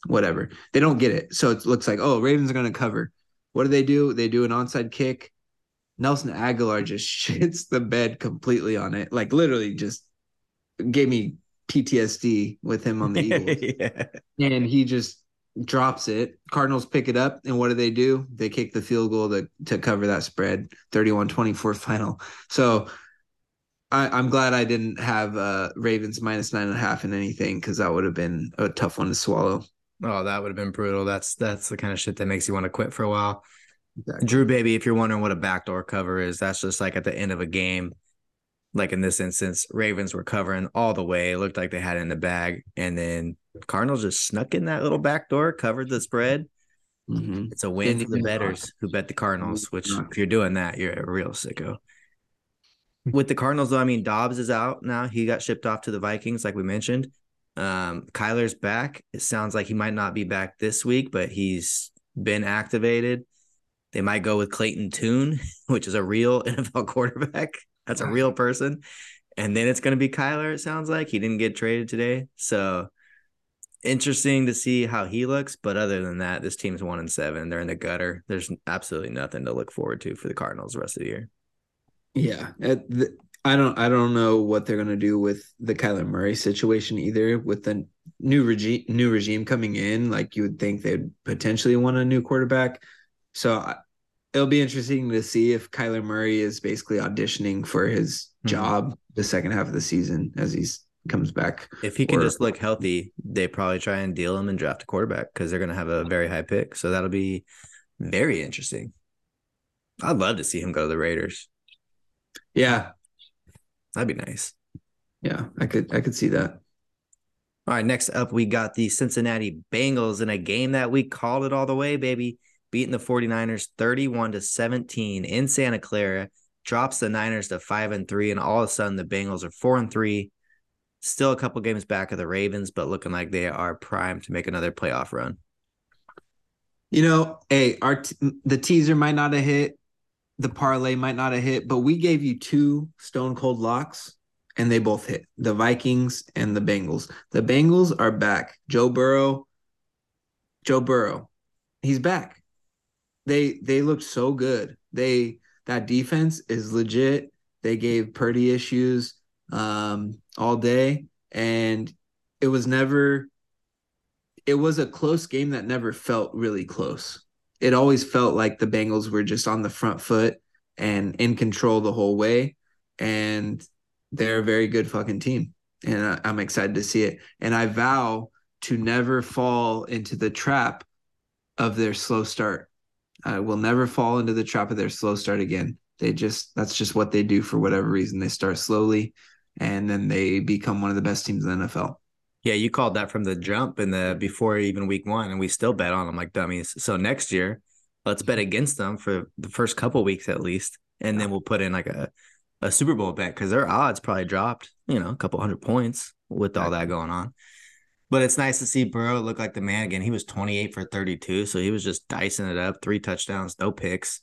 whatever. They don't get it. So it looks like, oh, Ravens are going to cover. What do they do? They do an onside kick. Nelson Agholor just shits the bed completely on it. Like literally just gave me PTSD with him on the Eagles. yeah. And he just drops it. Cardinals pick it up. And what do they do? They kick the field goal to, to cover that spread 31 24 final. So I, am glad I didn't have uh, Ravens minus nine and a half in anything because that would have been a tough one to swallow. Oh, that would have been brutal. That's that's the kind of shit that makes you want to quit for a while. Exactly. Drew, baby, if you're wondering what a backdoor cover is, that's just like at the end of a game. Like in this instance, Ravens were covering all the way. It looked like they had it in the bag. And then Cardinals just snuck in that little back door, covered the spread. Mm-hmm. It's a win for the betters who bet the Cardinals, which if you're doing that, you're a real sicko. With the Cardinals, though, I mean, Dobbs is out now. He got shipped off to the Vikings, like we mentioned. Um, Kyler's back. It sounds like he might not be back this week, but he's been activated. They might go with Clayton Tune, which is a real NFL quarterback. That's a real person. And then it's going to be Kyler, it sounds like. He didn't get traded today. So interesting to see how he looks. But other than that, this team's one and seven. They're in the gutter. There's absolutely nothing to look forward to for the Cardinals the rest of the year. Yeah. I don't I don't know what they're gonna do with the Kyler Murray situation either. With the new regime new regime coming in, like you would think they'd potentially want a new quarterback. So it'll be interesting to see if Kyler Murray is basically auditioning for his mm-hmm. job the second half of the season as he's comes back. If he can or, just look healthy, they probably try and deal him and draft a quarterback because they're going to have a very high pick. So that'll be very interesting. I'd love to see him go to the Raiders. Yeah, that'd be nice. Yeah, I could I could see that. All right, next up we got the Cincinnati Bengals in a game that we called it all the way, baby beating the 49ers 31 to 17 in Santa Clara, drops the Niners to 5 and 3 and all of a sudden the Bengals are 4 and 3. Still a couple games back of the Ravens, but looking like they are primed to make another playoff run. You know, hey, our t- the teaser might not have hit, the parlay might not have hit, but we gave you two stone cold locks and they both hit. The Vikings and the Bengals. The Bengals are back. Joe Burrow Joe Burrow. He's back they they looked so good. They that defense is legit. They gave Purdy issues um, all day, and it was never. It was a close game that never felt really close. It always felt like the Bengals were just on the front foot and in control the whole way, and they're a very good fucking team, and I'm excited to see it. And I vow to never fall into the trap of their slow start I will never fall into the trap of their slow start again. They just that's just what they do for whatever reason. They start slowly, and then they become one of the best teams in the NFL. Yeah, you called that from the jump and the before even week one, and we still bet on them like dummies. So next year, let's bet against them for the first couple weeks at least, and then we'll put in like a a Super Bowl bet because their odds probably dropped, you know, a couple hundred points with all that going on. But it's nice to see Burrow look like the man again. He was 28 for 32, so he was just dicing it up, three touchdowns, no picks.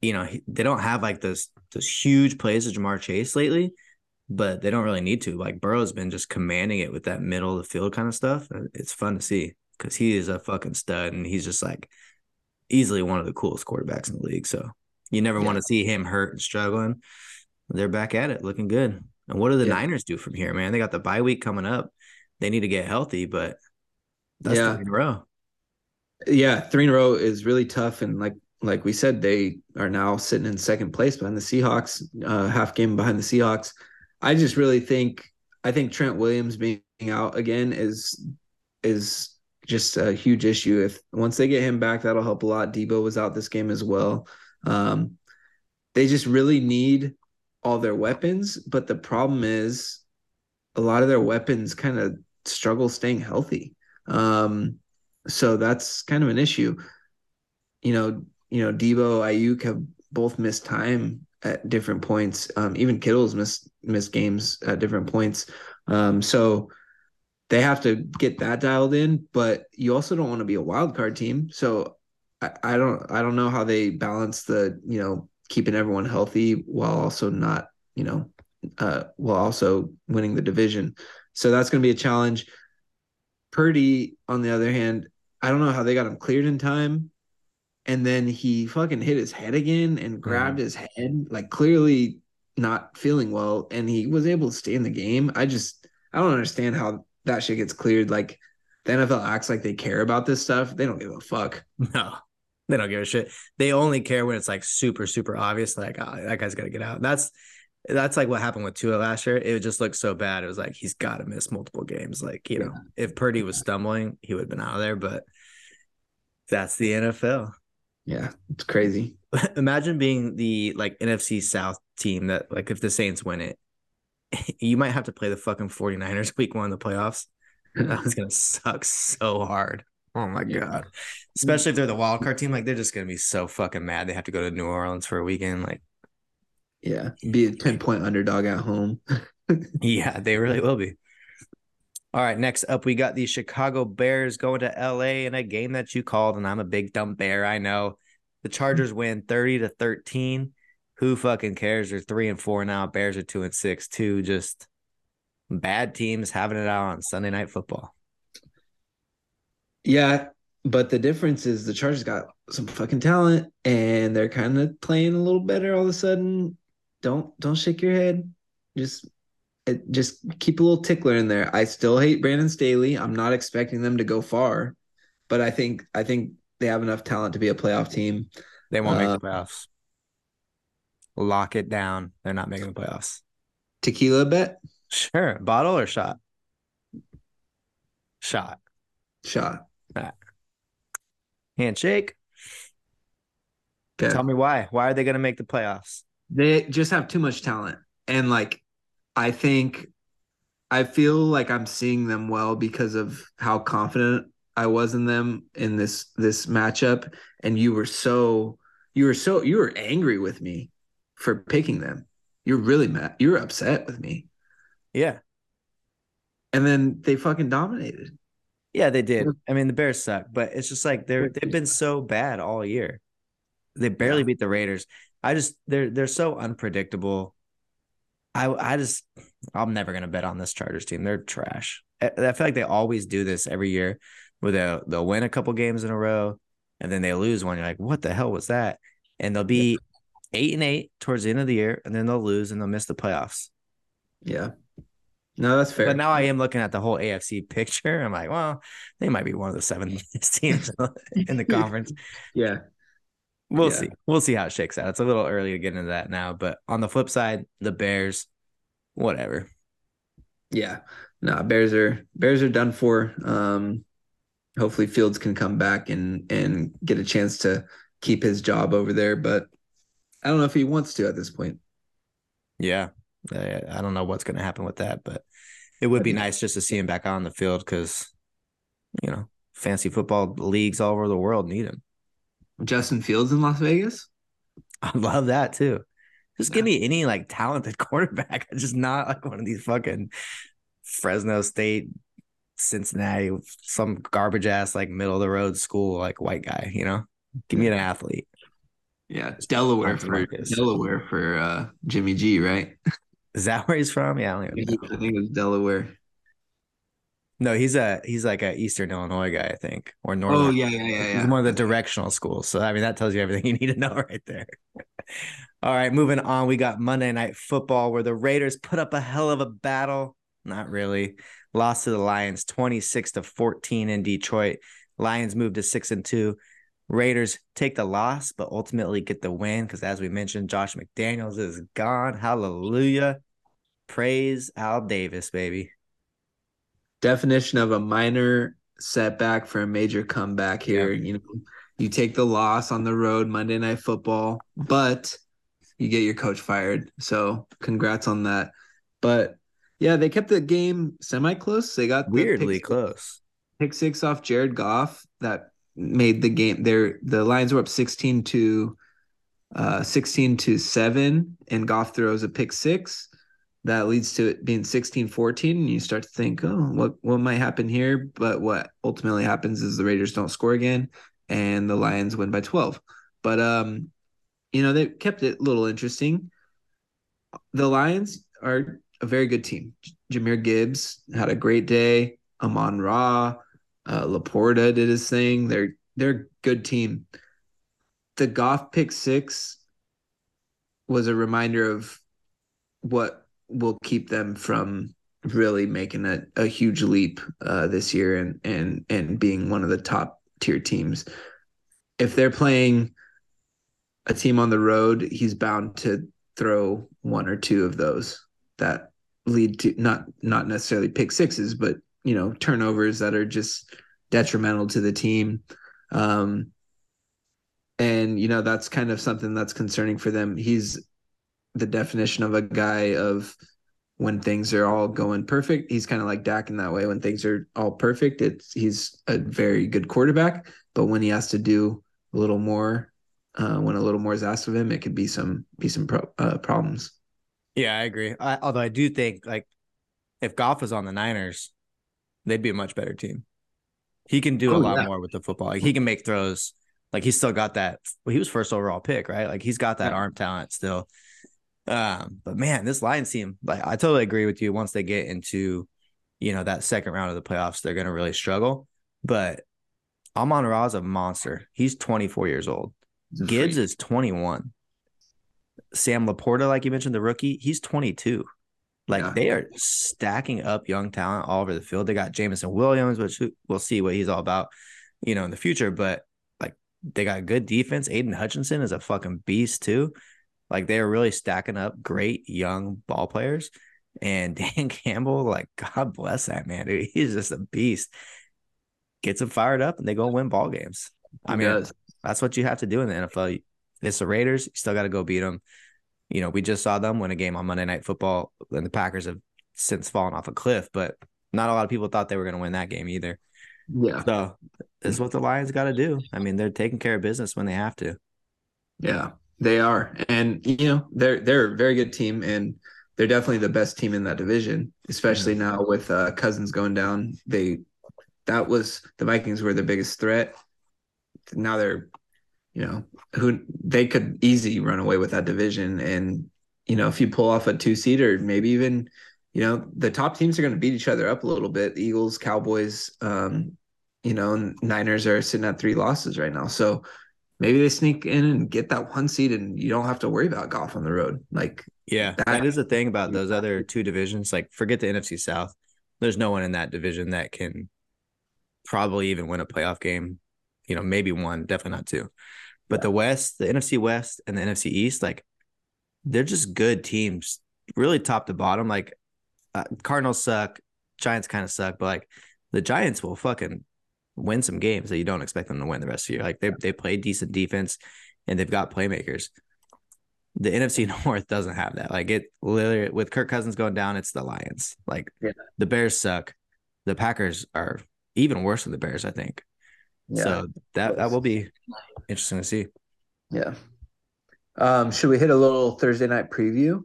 You know, he, they don't have like those those huge plays of Ja'Marr Chase lately, but they don't really need to. Like Burrow's been just commanding it with that middle of the field kind of stuff. It's fun to see because he is a fucking stud and he's just like easily one of the coolest quarterbacks in the league. So you never yeah. want to see him hurt and struggling. They're back at it, looking good. And what do the yeah. Niners do from here, man? They got the bye week coming up they need to get healthy, but that's yeah. three in a row. Yeah, three in a row is really tough. And like like we said, they are now sitting in second place behind the Seahawks, uh, half game behind the Seahawks. I just really think I think Trent Williams being out again is is just a huge issue. If once they get him back, that'll help a lot. Deebo was out this game as well. Um, they just really need all their weapons, but the problem is a lot of their weapons kind of struggle staying healthy. Um, so that's kind of an issue. You know, you know, Deebo, Aiyuk have both missed time at different points. Um, even Kittle's missed missed games at different points. Um, so they have to get that dialed in, but you also don't want to be a wild card team. So I, I don't I don't know how they balance the, you know, keeping everyone healthy while also not, you know, uh while also winning the division. So that's going to be a challenge Purdy, on the other hand, I don't know how they got him cleared in time. And then he fucking hit his head again and grabbed mm. his head, like clearly not feeling well. And he was able to stay in the game. I just, I don't understand how that shit gets cleared. Like the NFL acts like they care about this stuff. They don't give a fuck. No, they don't give a shit. They only care when it's like super, super obvious. Like, oh, that guy's got to get out. That's, that's like what happened with Tua last year. It just looked so bad. It was like he's got to miss multiple games. Like you know, if Purdy was stumbling, he would have been out of there. But that's the NFL. Yeah, it's crazy. Imagine being the like NFC South team that like if the Saints win it, you might have to play the fucking 49ers week one in the playoffs. that was gonna suck so hard. Oh my yeah. god. Especially if they're the wild card team, like they're just gonna be so fucking mad. They have to go to New Orleans for a weekend. Like yeah, be a 10 point underdog at home. yeah, they really will be. All right, next up, we got the Chicago Bears going to LA in a game that you called, and I'm a big dumb bear. I know the hmm. Chargers win 30 to 13. Who fucking cares? They're three and four now. Bears are two and six. Two just bad teams having it out on Sunday night football. Yeah, but the difference is the Chargers got some fucking talent and they're kind of playing a little better all of a sudden don't don't shake your head. Just just keep a little tickler in there. I still hate Brandon Staley. I'm not expecting them to go far, but I think I think they have enough talent to be a playoff team. They won't uh, make the uh, playoffs. Lock it down. They're not making the playoffs. Tequila bet? Sure. Bottle or shot? Shot. Shot. Right. Handshake. Okay. Tell me why. Why are they going to make the playoffs? They just have too much talent. And like I think I feel like I'm seeing them well because of how confident I was in them in this this matchup and you were so you were so you were angry with me for picking them. You're really mad. You're upset with me. Yeah. And then they fucking dominated. Yeah, they did. I mean, the Bears suck, but it's just like they're they've been so bad all year. They barely yeah. beat the Raiders. I just they're they're so unpredictable. I I just I'm never gonna bet on this Chargers team. They're trash. I, I feel like they always do this every year, where they'll they'll win a couple games in a row, and then they lose one. You're like, what the hell was that? And they'll be eight and eight towards the end of the year, and then they'll lose and they'll miss the playoffs. Yeah. No, that's fair. But now I am looking at the whole AFC picture. I'm like, well, they might be one of the seven teams in the conference. yeah. We'll yeah. see. We'll see how it shakes out. It's a little early to get into that now, but on the flip side, the Bears, whatever. Yeah. No, Bears are Bears are done for. Um hopefully Fields can come back and and get a chance to keep his job over there, but I don't know if he wants to at this point. Yeah. I don't know what's going to happen with that, but it would be nice just to see him back on the field cuz you know, fancy football leagues all over the world need him. Justin Fields in Las Vegas. I love that too. Just give me any like talented quarterback. Just not like one of these fucking Fresno State, Cincinnati, some garbage ass like middle of the road school like white guy. You know, give me an athlete. Yeah, Delaware for Delaware for uh, Jimmy G, right? Is that where he's from? Yeah, I, I think it was Delaware. No, he's a he's like a Eastern Illinois guy, I think, or oh, Northern. Oh yeah, yeah, yeah, yeah. He's one of the directional schools. So I mean, that tells you everything you need to know right there. All right, moving on. We got Monday Night Football, where the Raiders put up a hell of a battle. Not really. Lost to the Lions, twenty six to fourteen in Detroit. Lions moved to six and two. Raiders take the loss, but ultimately get the win because, as we mentioned, Josh McDaniels is gone. Hallelujah. Praise Al Davis, baby definition of a minor setback for a major comeback here. Yeah. You know, you take the loss on the road Monday night football, but you get your coach fired. So congrats on that. But yeah, they kept the game semi close. They got weirdly pick, close. Pick six off Jared Goff that made the game there. The Lions were up 16 to uh 16 to 7 and Goff throws a pick six that leads to it being 16 14 and you start to think oh what what might happen here? But what ultimately happens is the raiders don't score again and the lions win by 12 but um you know they kept it a little interesting. The lions are a very good team. Jahmyr gibbs had a great day. Amon Ra, uh, Laporta did his thing. They're they're a good team. The Goff pick six was a reminder of what will keep them from really making a, a huge leap uh, this year and and and being one of the top tier teams. If they're playing a team on the road, he's bound to throw one or two of those that lead to not not necessarily pick sixes, but you know turnovers that are just detrimental to the team. Um, and you know that's kind of something that's concerning for them. He's the definition of a guy of when things are all going perfect. He's kind of like Dak in that way. When things are all perfect, it's he's a very good quarterback. But when he has to do a little more, uh, when a little more is asked of him, it could be some be some pro- uh, problems. Yeah, I agree. I, although I do think like if Goff was on the Niners, they'd be a much better team. He can do oh, a lot yeah. more with the football. Like he can make throws. Like he's still got that. Well, he was first overall pick, right? Like he's got that yeah. arm talent still. Um, but man, this Lions team, like I totally agree with you. Once they get into, you know, that second round of the playoffs, they're gonna really struggle. But Amon Ra is a monster. He's 24 years old. Gibbs is 21. Sam Laporta, like you mentioned, the rookie, he's 22. Like yeah. they are stacking up young talent all over the field. They got Jameson Williams, which we'll see what he's all about, you know, in the future. But like they got good defense. Aidan Hutchinson is a fucking beast too. Like they are really stacking up great young ball players. And Dan Campbell, like God bless that man, dude. He's just a beast. Gets them fired up, and they go win ball games. He I mean, does. that's what you have to do in the NFL. It's the Raiders. You still got to go beat them. You know, we just saw them win a game on Monday Night Football, and the Packers have since fallen off a cliff. But not a lot of people thought they were going to win that game either. Yeah. So it's what the Lions got to do. I mean, they're taking care of business when they have to. Yeah. They are, and you know they're they're a very good team, and they're definitely the best team in that division. Especially yeah. now with uh, Cousins going down, they that was the Vikings were the biggest threat. Now they're, you know, who they could easily run away with that division, and you know if you pull off a two seed or maybe even, you know, the top teams are going to beat each other up a little bit. Eagles, Cowboys, um, you know, Niners are sitting at three losses right now, so maybe they sneak in and get that one seed and you don't have to worry about Goff on the road. Like, yeah, that, that is the thing about those other two divisions. Like, forget the NFC South. There's no one in that division that can probably even win a playoff game. You know, maybe one, definitely not two. But yeah. the West, the NFC West and the NFC East, like, they're just good teams, really top to bottom. Like, uh, Cardinals suck, Giants kind of suck, but like, the Giants will fucking win some games that you don't expect them to win the rest of the year. Like they they play decent defense and they've got playmakers. The NFC North doesn't have that. Like it literally with Kirk Cousins going down, it's the Lions. Like yeah. the Bears suck. The Packers are even worse than the Bears, I think. Yeah. So that that will be interesting to see. Yeah. Um, should we hit a little Thursday night preview?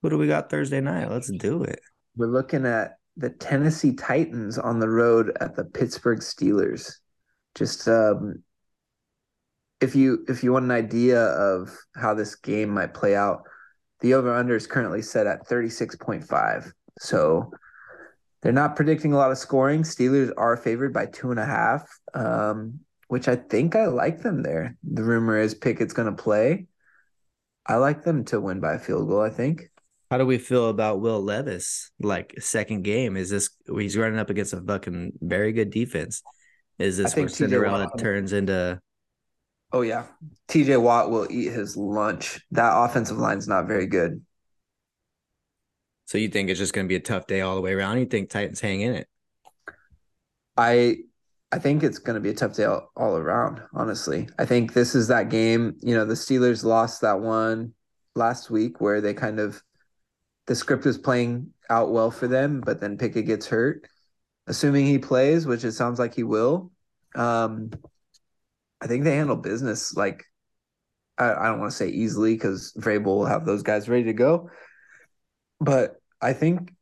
What do we got Thursday night? Let's do it. We're looking at the Tennessee Titans on the road at the Pittsburgh Steelers. Just um, if you if you want an idea of how this game might play out, the over under is currently set at 36.5. So they're not predicting a lot of scoring. Steelers are favored by two and a half, um, which I think I like them there. The rumor is Pickett's going to play. I like them to win by a field goal, I think. How do we feel about Will Levis? Like second game, is this he's running up against a fucking very good defense? Is this where Cinderella Watt, turns into? Oh yeah, T.J. Watt will eat his lunch. That offensive line's not very good. So you think it's just going to be a tough day all the way around? You think Titans hang in it? I I think it's going to be a tough day all, all, around, honestly. I think this is that game, you know, the Steelers lost that one last week where they kind of the script is playing out well for them, but then Pickett gets hurt. Assuming he plays, which it sounds like he will, um, I think they handle business like I, I don't want to say easily because Vrabel will have those guys ready to go, but I think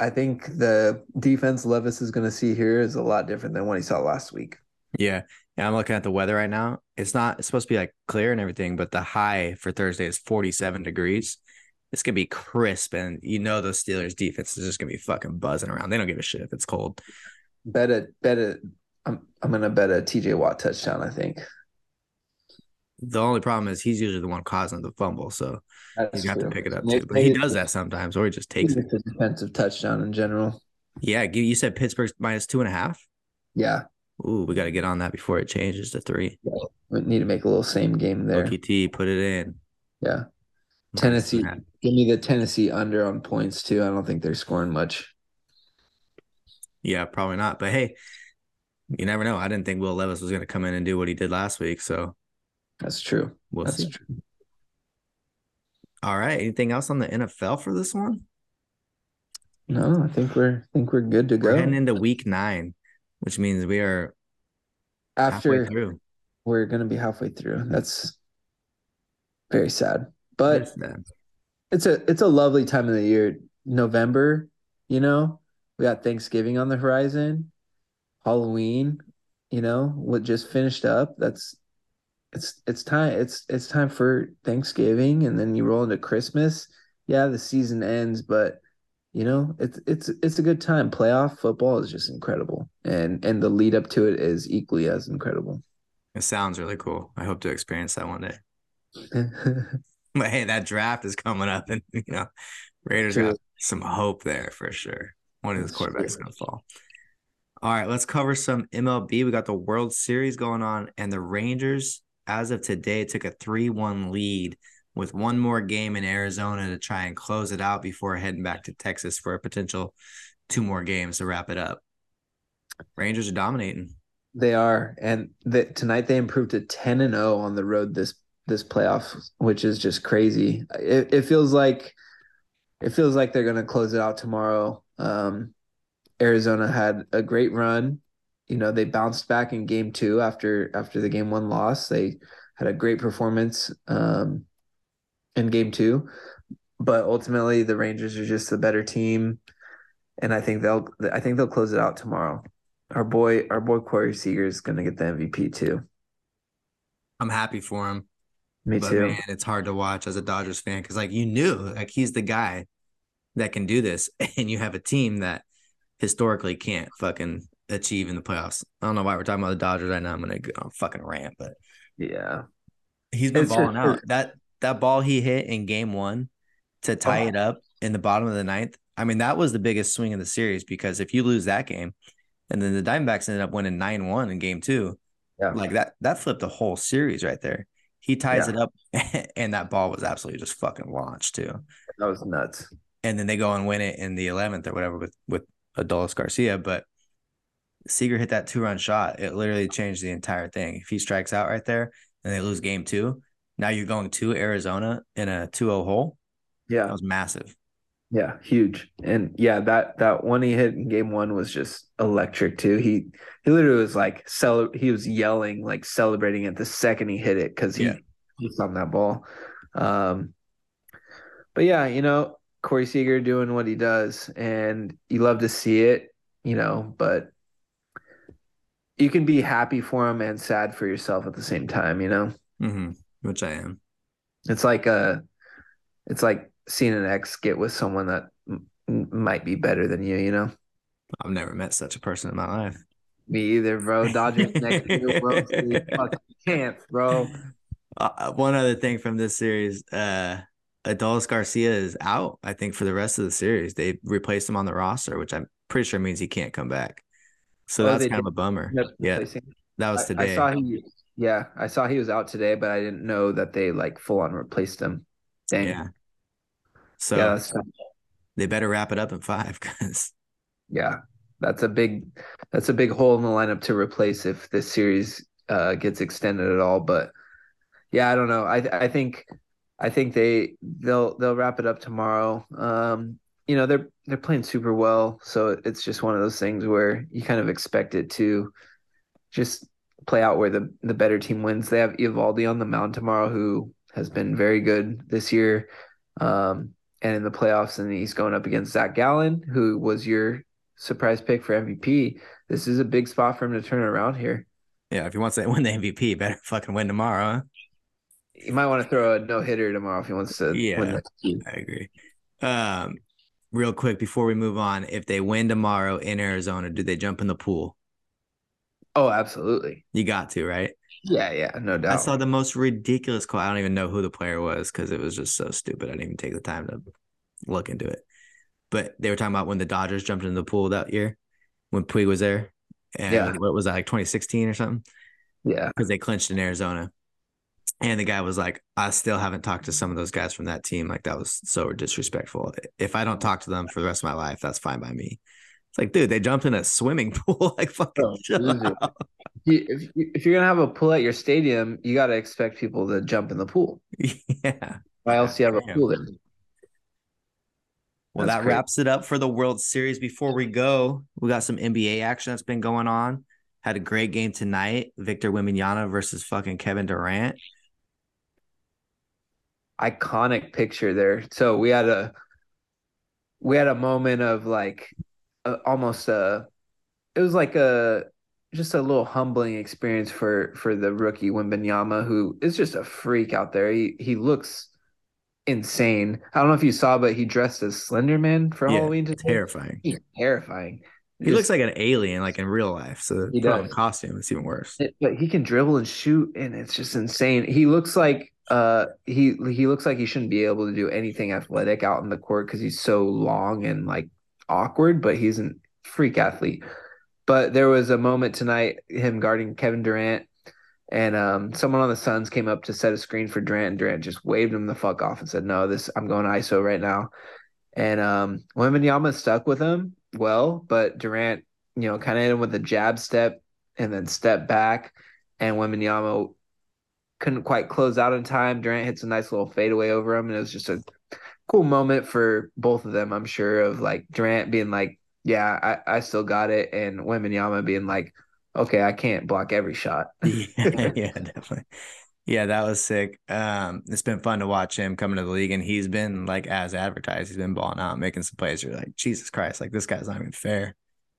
I think the defense Levis is going to see here is a lot different than what he saw last week. Yeah. Yeah. I'm looking at the weather right now. It's not, it's supposed to be like clear and everything, but the high for Thursday is 47 degrees it's gonna be crisp, and you know those Steelers defense is just gonna be fucking buzzing around. They don't give a shit if it's cold. Bet a bet a. I'm I'm gonna bet a TJ Watt touchdown. I think. The only problem is he's usually the one causing the fumble, so That's you have to pick it up too. But he does that sometimes, or he just takes it. it's a defensive touchdown in general. Yeah, you said Pittsburgh's minus two and a half. Yeah, Ooh, we got to get on that before it changes to three. we need to make a little same game there. OKT, put it in. Yeah, Tennessee. And a half. Give me the Tennessee under on points too. I don't think they're scoring much. Yeah, probably not. But hey, you never know. I didn't think Will Levis was going to come in and do what he did last week, so That's true. we'll That's see. true. All right. Anything else on the NFL for this one? No, I think we're I think we're good to We're go. heading into week nine, which means we are halfway After through. we're gonna be halfway through. That's very sad. But It's a it's a lovely time of the year. November, you know, we got Thanksgiving on the horizon, Halloween, you know, what just finished up. That's it's it's time it's it's time for Thanksgiving and then you roll into Christmas. Yeah, the season ends, but you know, it's it's it's a good time. Playoff football is just incredible. And and the lead up to it is equally as incredible. It sounds really cool. I hope to experience that one day. But hey, that draft is coming up, and you know, Raiders True. got some hope there for sure. One of those quarterbacks is gonna fall. All right, let's cover some MLB. We got the World Series going on, and the Rangers, as of today, took a 3-1 lead with one more game in Arizona to try and close it out before heading back to Texas for a potential two more games to wrap it up. Rangers are dominating. They are, and the, tonight they improved to ten and zero on the road this this playoff, which is just crazy. It, it feels like it feels like they're gonna close it out tomorrow. Um, Arizona had a great run. You know, they bounced back in game two after after the game one loss. They had a great performance um, in game two, but ultimately the Rangers are just the better team, and I think they'll I think they'll close it out tomorrow. Our boy, our boy Corey Seager is gonna get the MVP too. I'm happy for him. Me but too. man, it's hard to watch as a Dodgers fan because like you knew like he's the guy that can do this, and you have a team that historically can't fucking achieve in the playoffs. I don't know why we're talking about the Dodgers right now. I'm gonna go on fucking rant, but Yeah, he's been It's balling just- out. That that ball he hit in game one to tie Oh. it up in the bottom of the ninth. I mean, that was the biggest swing in the series because if you lose that game, and then the Diamondbacks ended up winning nine one in game two, yeah, like that that flipped the whole series right there. He ties Yeah. it up, and that ball was absolutely just fucking launched too. that was nuts. And then they go and win it in the eleventh or whatever with with Adolis Garcia. But Seager hit that two run shot. It literally changed the entire thing. If he strikes out right there and they lose game two, now you're going to Arizona in a 2-0 hole. Yeah. That was massive. Yeah, huge. And yeah, that that one he hit in game one was just electric too. He he literally was like cel- he was yelling like celebrating it the second he hit it because he Yeah. he's on that ball. Um, but yeah, you know Corey Seager doing what he does, and you love to see it, you know. But you can be happy for him and sad for yourself at the same time, you know. hmm Which I am. It's like a, it's like seeing an ex get with someone that m- might be better than you, you know. I've never met such a person in my life. Me either, bro. Dodgers next year, bro. Chance, bro. Uh, one other thing from this series, uh, Adolis Garcia is out. I think for the rest of the series, they replaced him on the roster, which I'm pretty sure means he can't come back. So Oh, that's kind of a bummer. Yeah, that was I, I today. saw he, yeah, I saw he was out today, but I didn't know that they like full on replaced him. Dang. Yeah. So yeah, they better wrap it up in five because yeah, that's a big, that's a big hole in the lineup to replace if this series uh, gets extended at all. But yeah, I don't know. I I think I think they they'll they'll wrap it up tomorrow. Um, you know they're they're playing super well, so it's just one of those things where you kind of expect it to just play out where the the better team wins. They have Eovaldi on the mound tomorrow, who has been very good this year, um, and in the playoffs, and he's going up against Zach Gallen, who was your surprise pick for MVP. This is a big spot for him to turn around here. yeah, if he wants to win the MVP, better fucking win tomorrow. Huh? he might want to throw a no hitter tomorrow if he wants to Yeah. win the. I agree. Um, real quick before we move on, if they win tomorrow in Arizona, do they jump in the pool? Oh, absolutely. You got to, right? Yeah, yeah, no doubt. I saw the most ridiculous quote. I don't even know who the player was because it was just so stupid. I didn't even take the time to look into it. But they were talking about when the Dodgers jumped in the pool that year when Puig was there. And Yeah. what was that, like 2016 or something? yeah. Because they clinched in Arizona. And the guy was like, I still haven't talked to some of those guys from that team. Like, that was so disrespectful. If I don't talk to them for the rest of my life, that's fine by me. It's like, dude, they jumped in a swimming pool. like, fucking Oh, chill. If, if you're gonna have a pool at your stadium, you got to expect people to jump in the pool. yeah. Why else do you have a pool there? Well, That's that crazy. wraps it up for the World Series. Before we go, we got some NBA action that's been going on. Had a great game tonight. Victor Wembanyama versus fucking Kevin Durant. iconic picture there. So we had a we had a moment of like uh, almost a it was like a just a little humbling experience for for the rookie Wembanyama who is just a freak out there. He he looks insane. I don't know if you saw but he dressed as Slender Man for Yeah, Halloween today. Terrifying. He's terrifying. He looks like an alien, like in real life. So He a does. costume, it's even worse. It- but he can dribble and shoot and it's just insane he looks like uh he he looks like he shouldn't be able to do anything athletic out in the court because he's so long and like awkward but he's a freak athlete but there was a moment tonight him guarding kevin durant and um someone on the suns came up to set a screen for durant and durant just waved him the fuck off and said no this i'm going iso right now and um Wembanyama stuck with him well but durant you know kind of hit him with a jab step and then step back, and Wembanyama couldn't quite close out in time. Durant hits a nice little fadeaway over him, and it was just a cool moment for both of them. I'm sure of like Durant being like, "Yeah, I, I still got it," and Wembanyama being like, "Okay, I can't block every shot." yeah, yeah, definitely. Yeah, that was sick. Um, it's been fun to watch him coming to the league, and he's been like as advertised. He's been balling out, making some plays. You're like, Jesus Christ, like this guy's not even fair.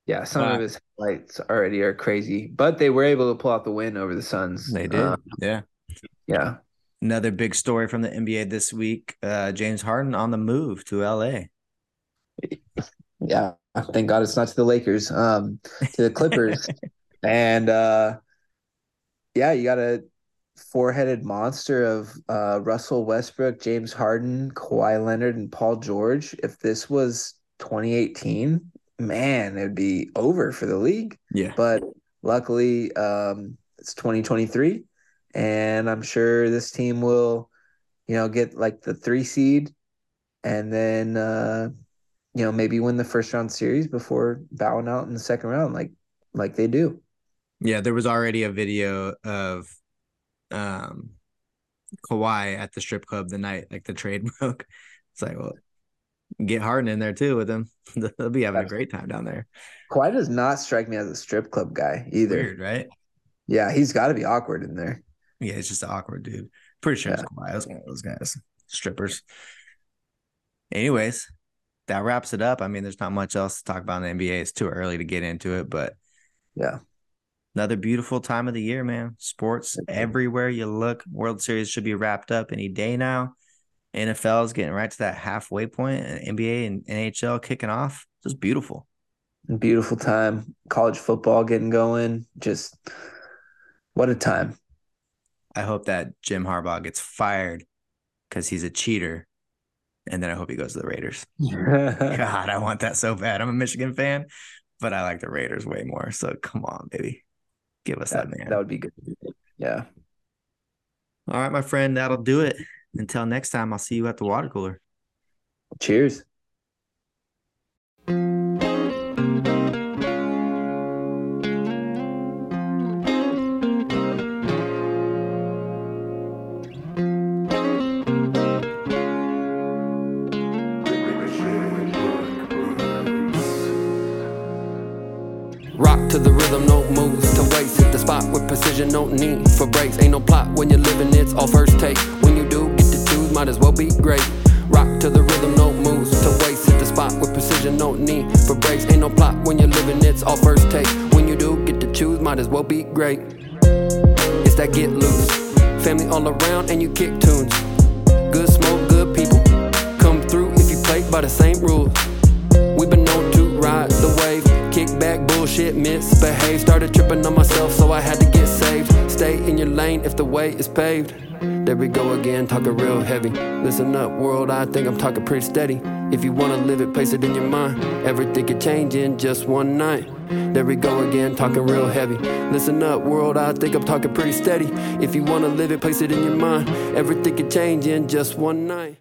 Yeah, some Wow. of his highlights already are crazy, but they were able to pull out the win over the Suns. They did. Uh, yeah. yeah, Another big story from the NBA this week: uh, James Harden on the move to LA. yeah. Thank God it's not to the Lakers, um, to the Clippers. and uh yeah, you got a four-headed monster of uh Russell Westbrook, James Harden, Kawhi Leonard, and Paul George. If this was 2018, man, it would be over for the league. Yeah, But luckily, um, it's 2023, and I'm sure this team will, you know, get like the three seed, and then uh, you know maybe win the first round series before bowing out in the second round, like like they do. yeah. There was already a video of um Kawhi at the strip club the night like the trade broke. It's like, well, get Harden in there too with him. They'll be having a great time down there. Kawhi does not strike me as a strip club guy either. Weird, right? Yeah, he's got to be awkward in there. Yeah, it's just an awkward dude. Pretty sure it's Yeah. Kawhi. That's one of those guys, strippers. Anyways, that wraps it up. I mean, there's not much else to talk about in the NBA. It's too early to get into it, but Yeah. another beautiful time of the year, man. Sports Mhm. everywhere you look. World Series should be wrapped up any day now. NFL is getting right to that halfway point, and NBA and NHL kicking off. Just beautiful. Beautiful time. College football getting going. Just what a time. I hope that Jim Harbaugh gets fired because he's a cheater, and then I hope he goes to the Raiders. God, I want that so bad. I'm a Michigan fan, but I like the Raiders way more. So come on, baby. Give us that, that, man. that would be good. Yeah. All right, my friend, that'll do it. Until next time, I'll see you at the water cooler. Cheers. No need for breaks. Ain't no plot when you're living, it's all first take. When you do get to choose, might as well be great. Rock to the rhythm, no moves to waste. Hit the spot with precision, no need for breaks. Ain't no plot when you're living, it's all first take. When you do get to choose, might as well be great. It's that get loose. family all around, and you kick tunes. Good smoke, good people. Come through if you play by the same rules. we been known to ride the wave, kick back, bullshit, misbehave. Started tripping on myself, so I had to get saved. Stay in your lane if the way is paved. There we go again, talking real heavy. Listen up, world, I think I'm talking pretty steady. If you wanna live it, place it in your mind. Everything could change in just one night. There we go again, talking real heavy. Listen up, world, I think I'm talking pretty steady. If you wanna live it, place it in your mind. Everything could change in just one night.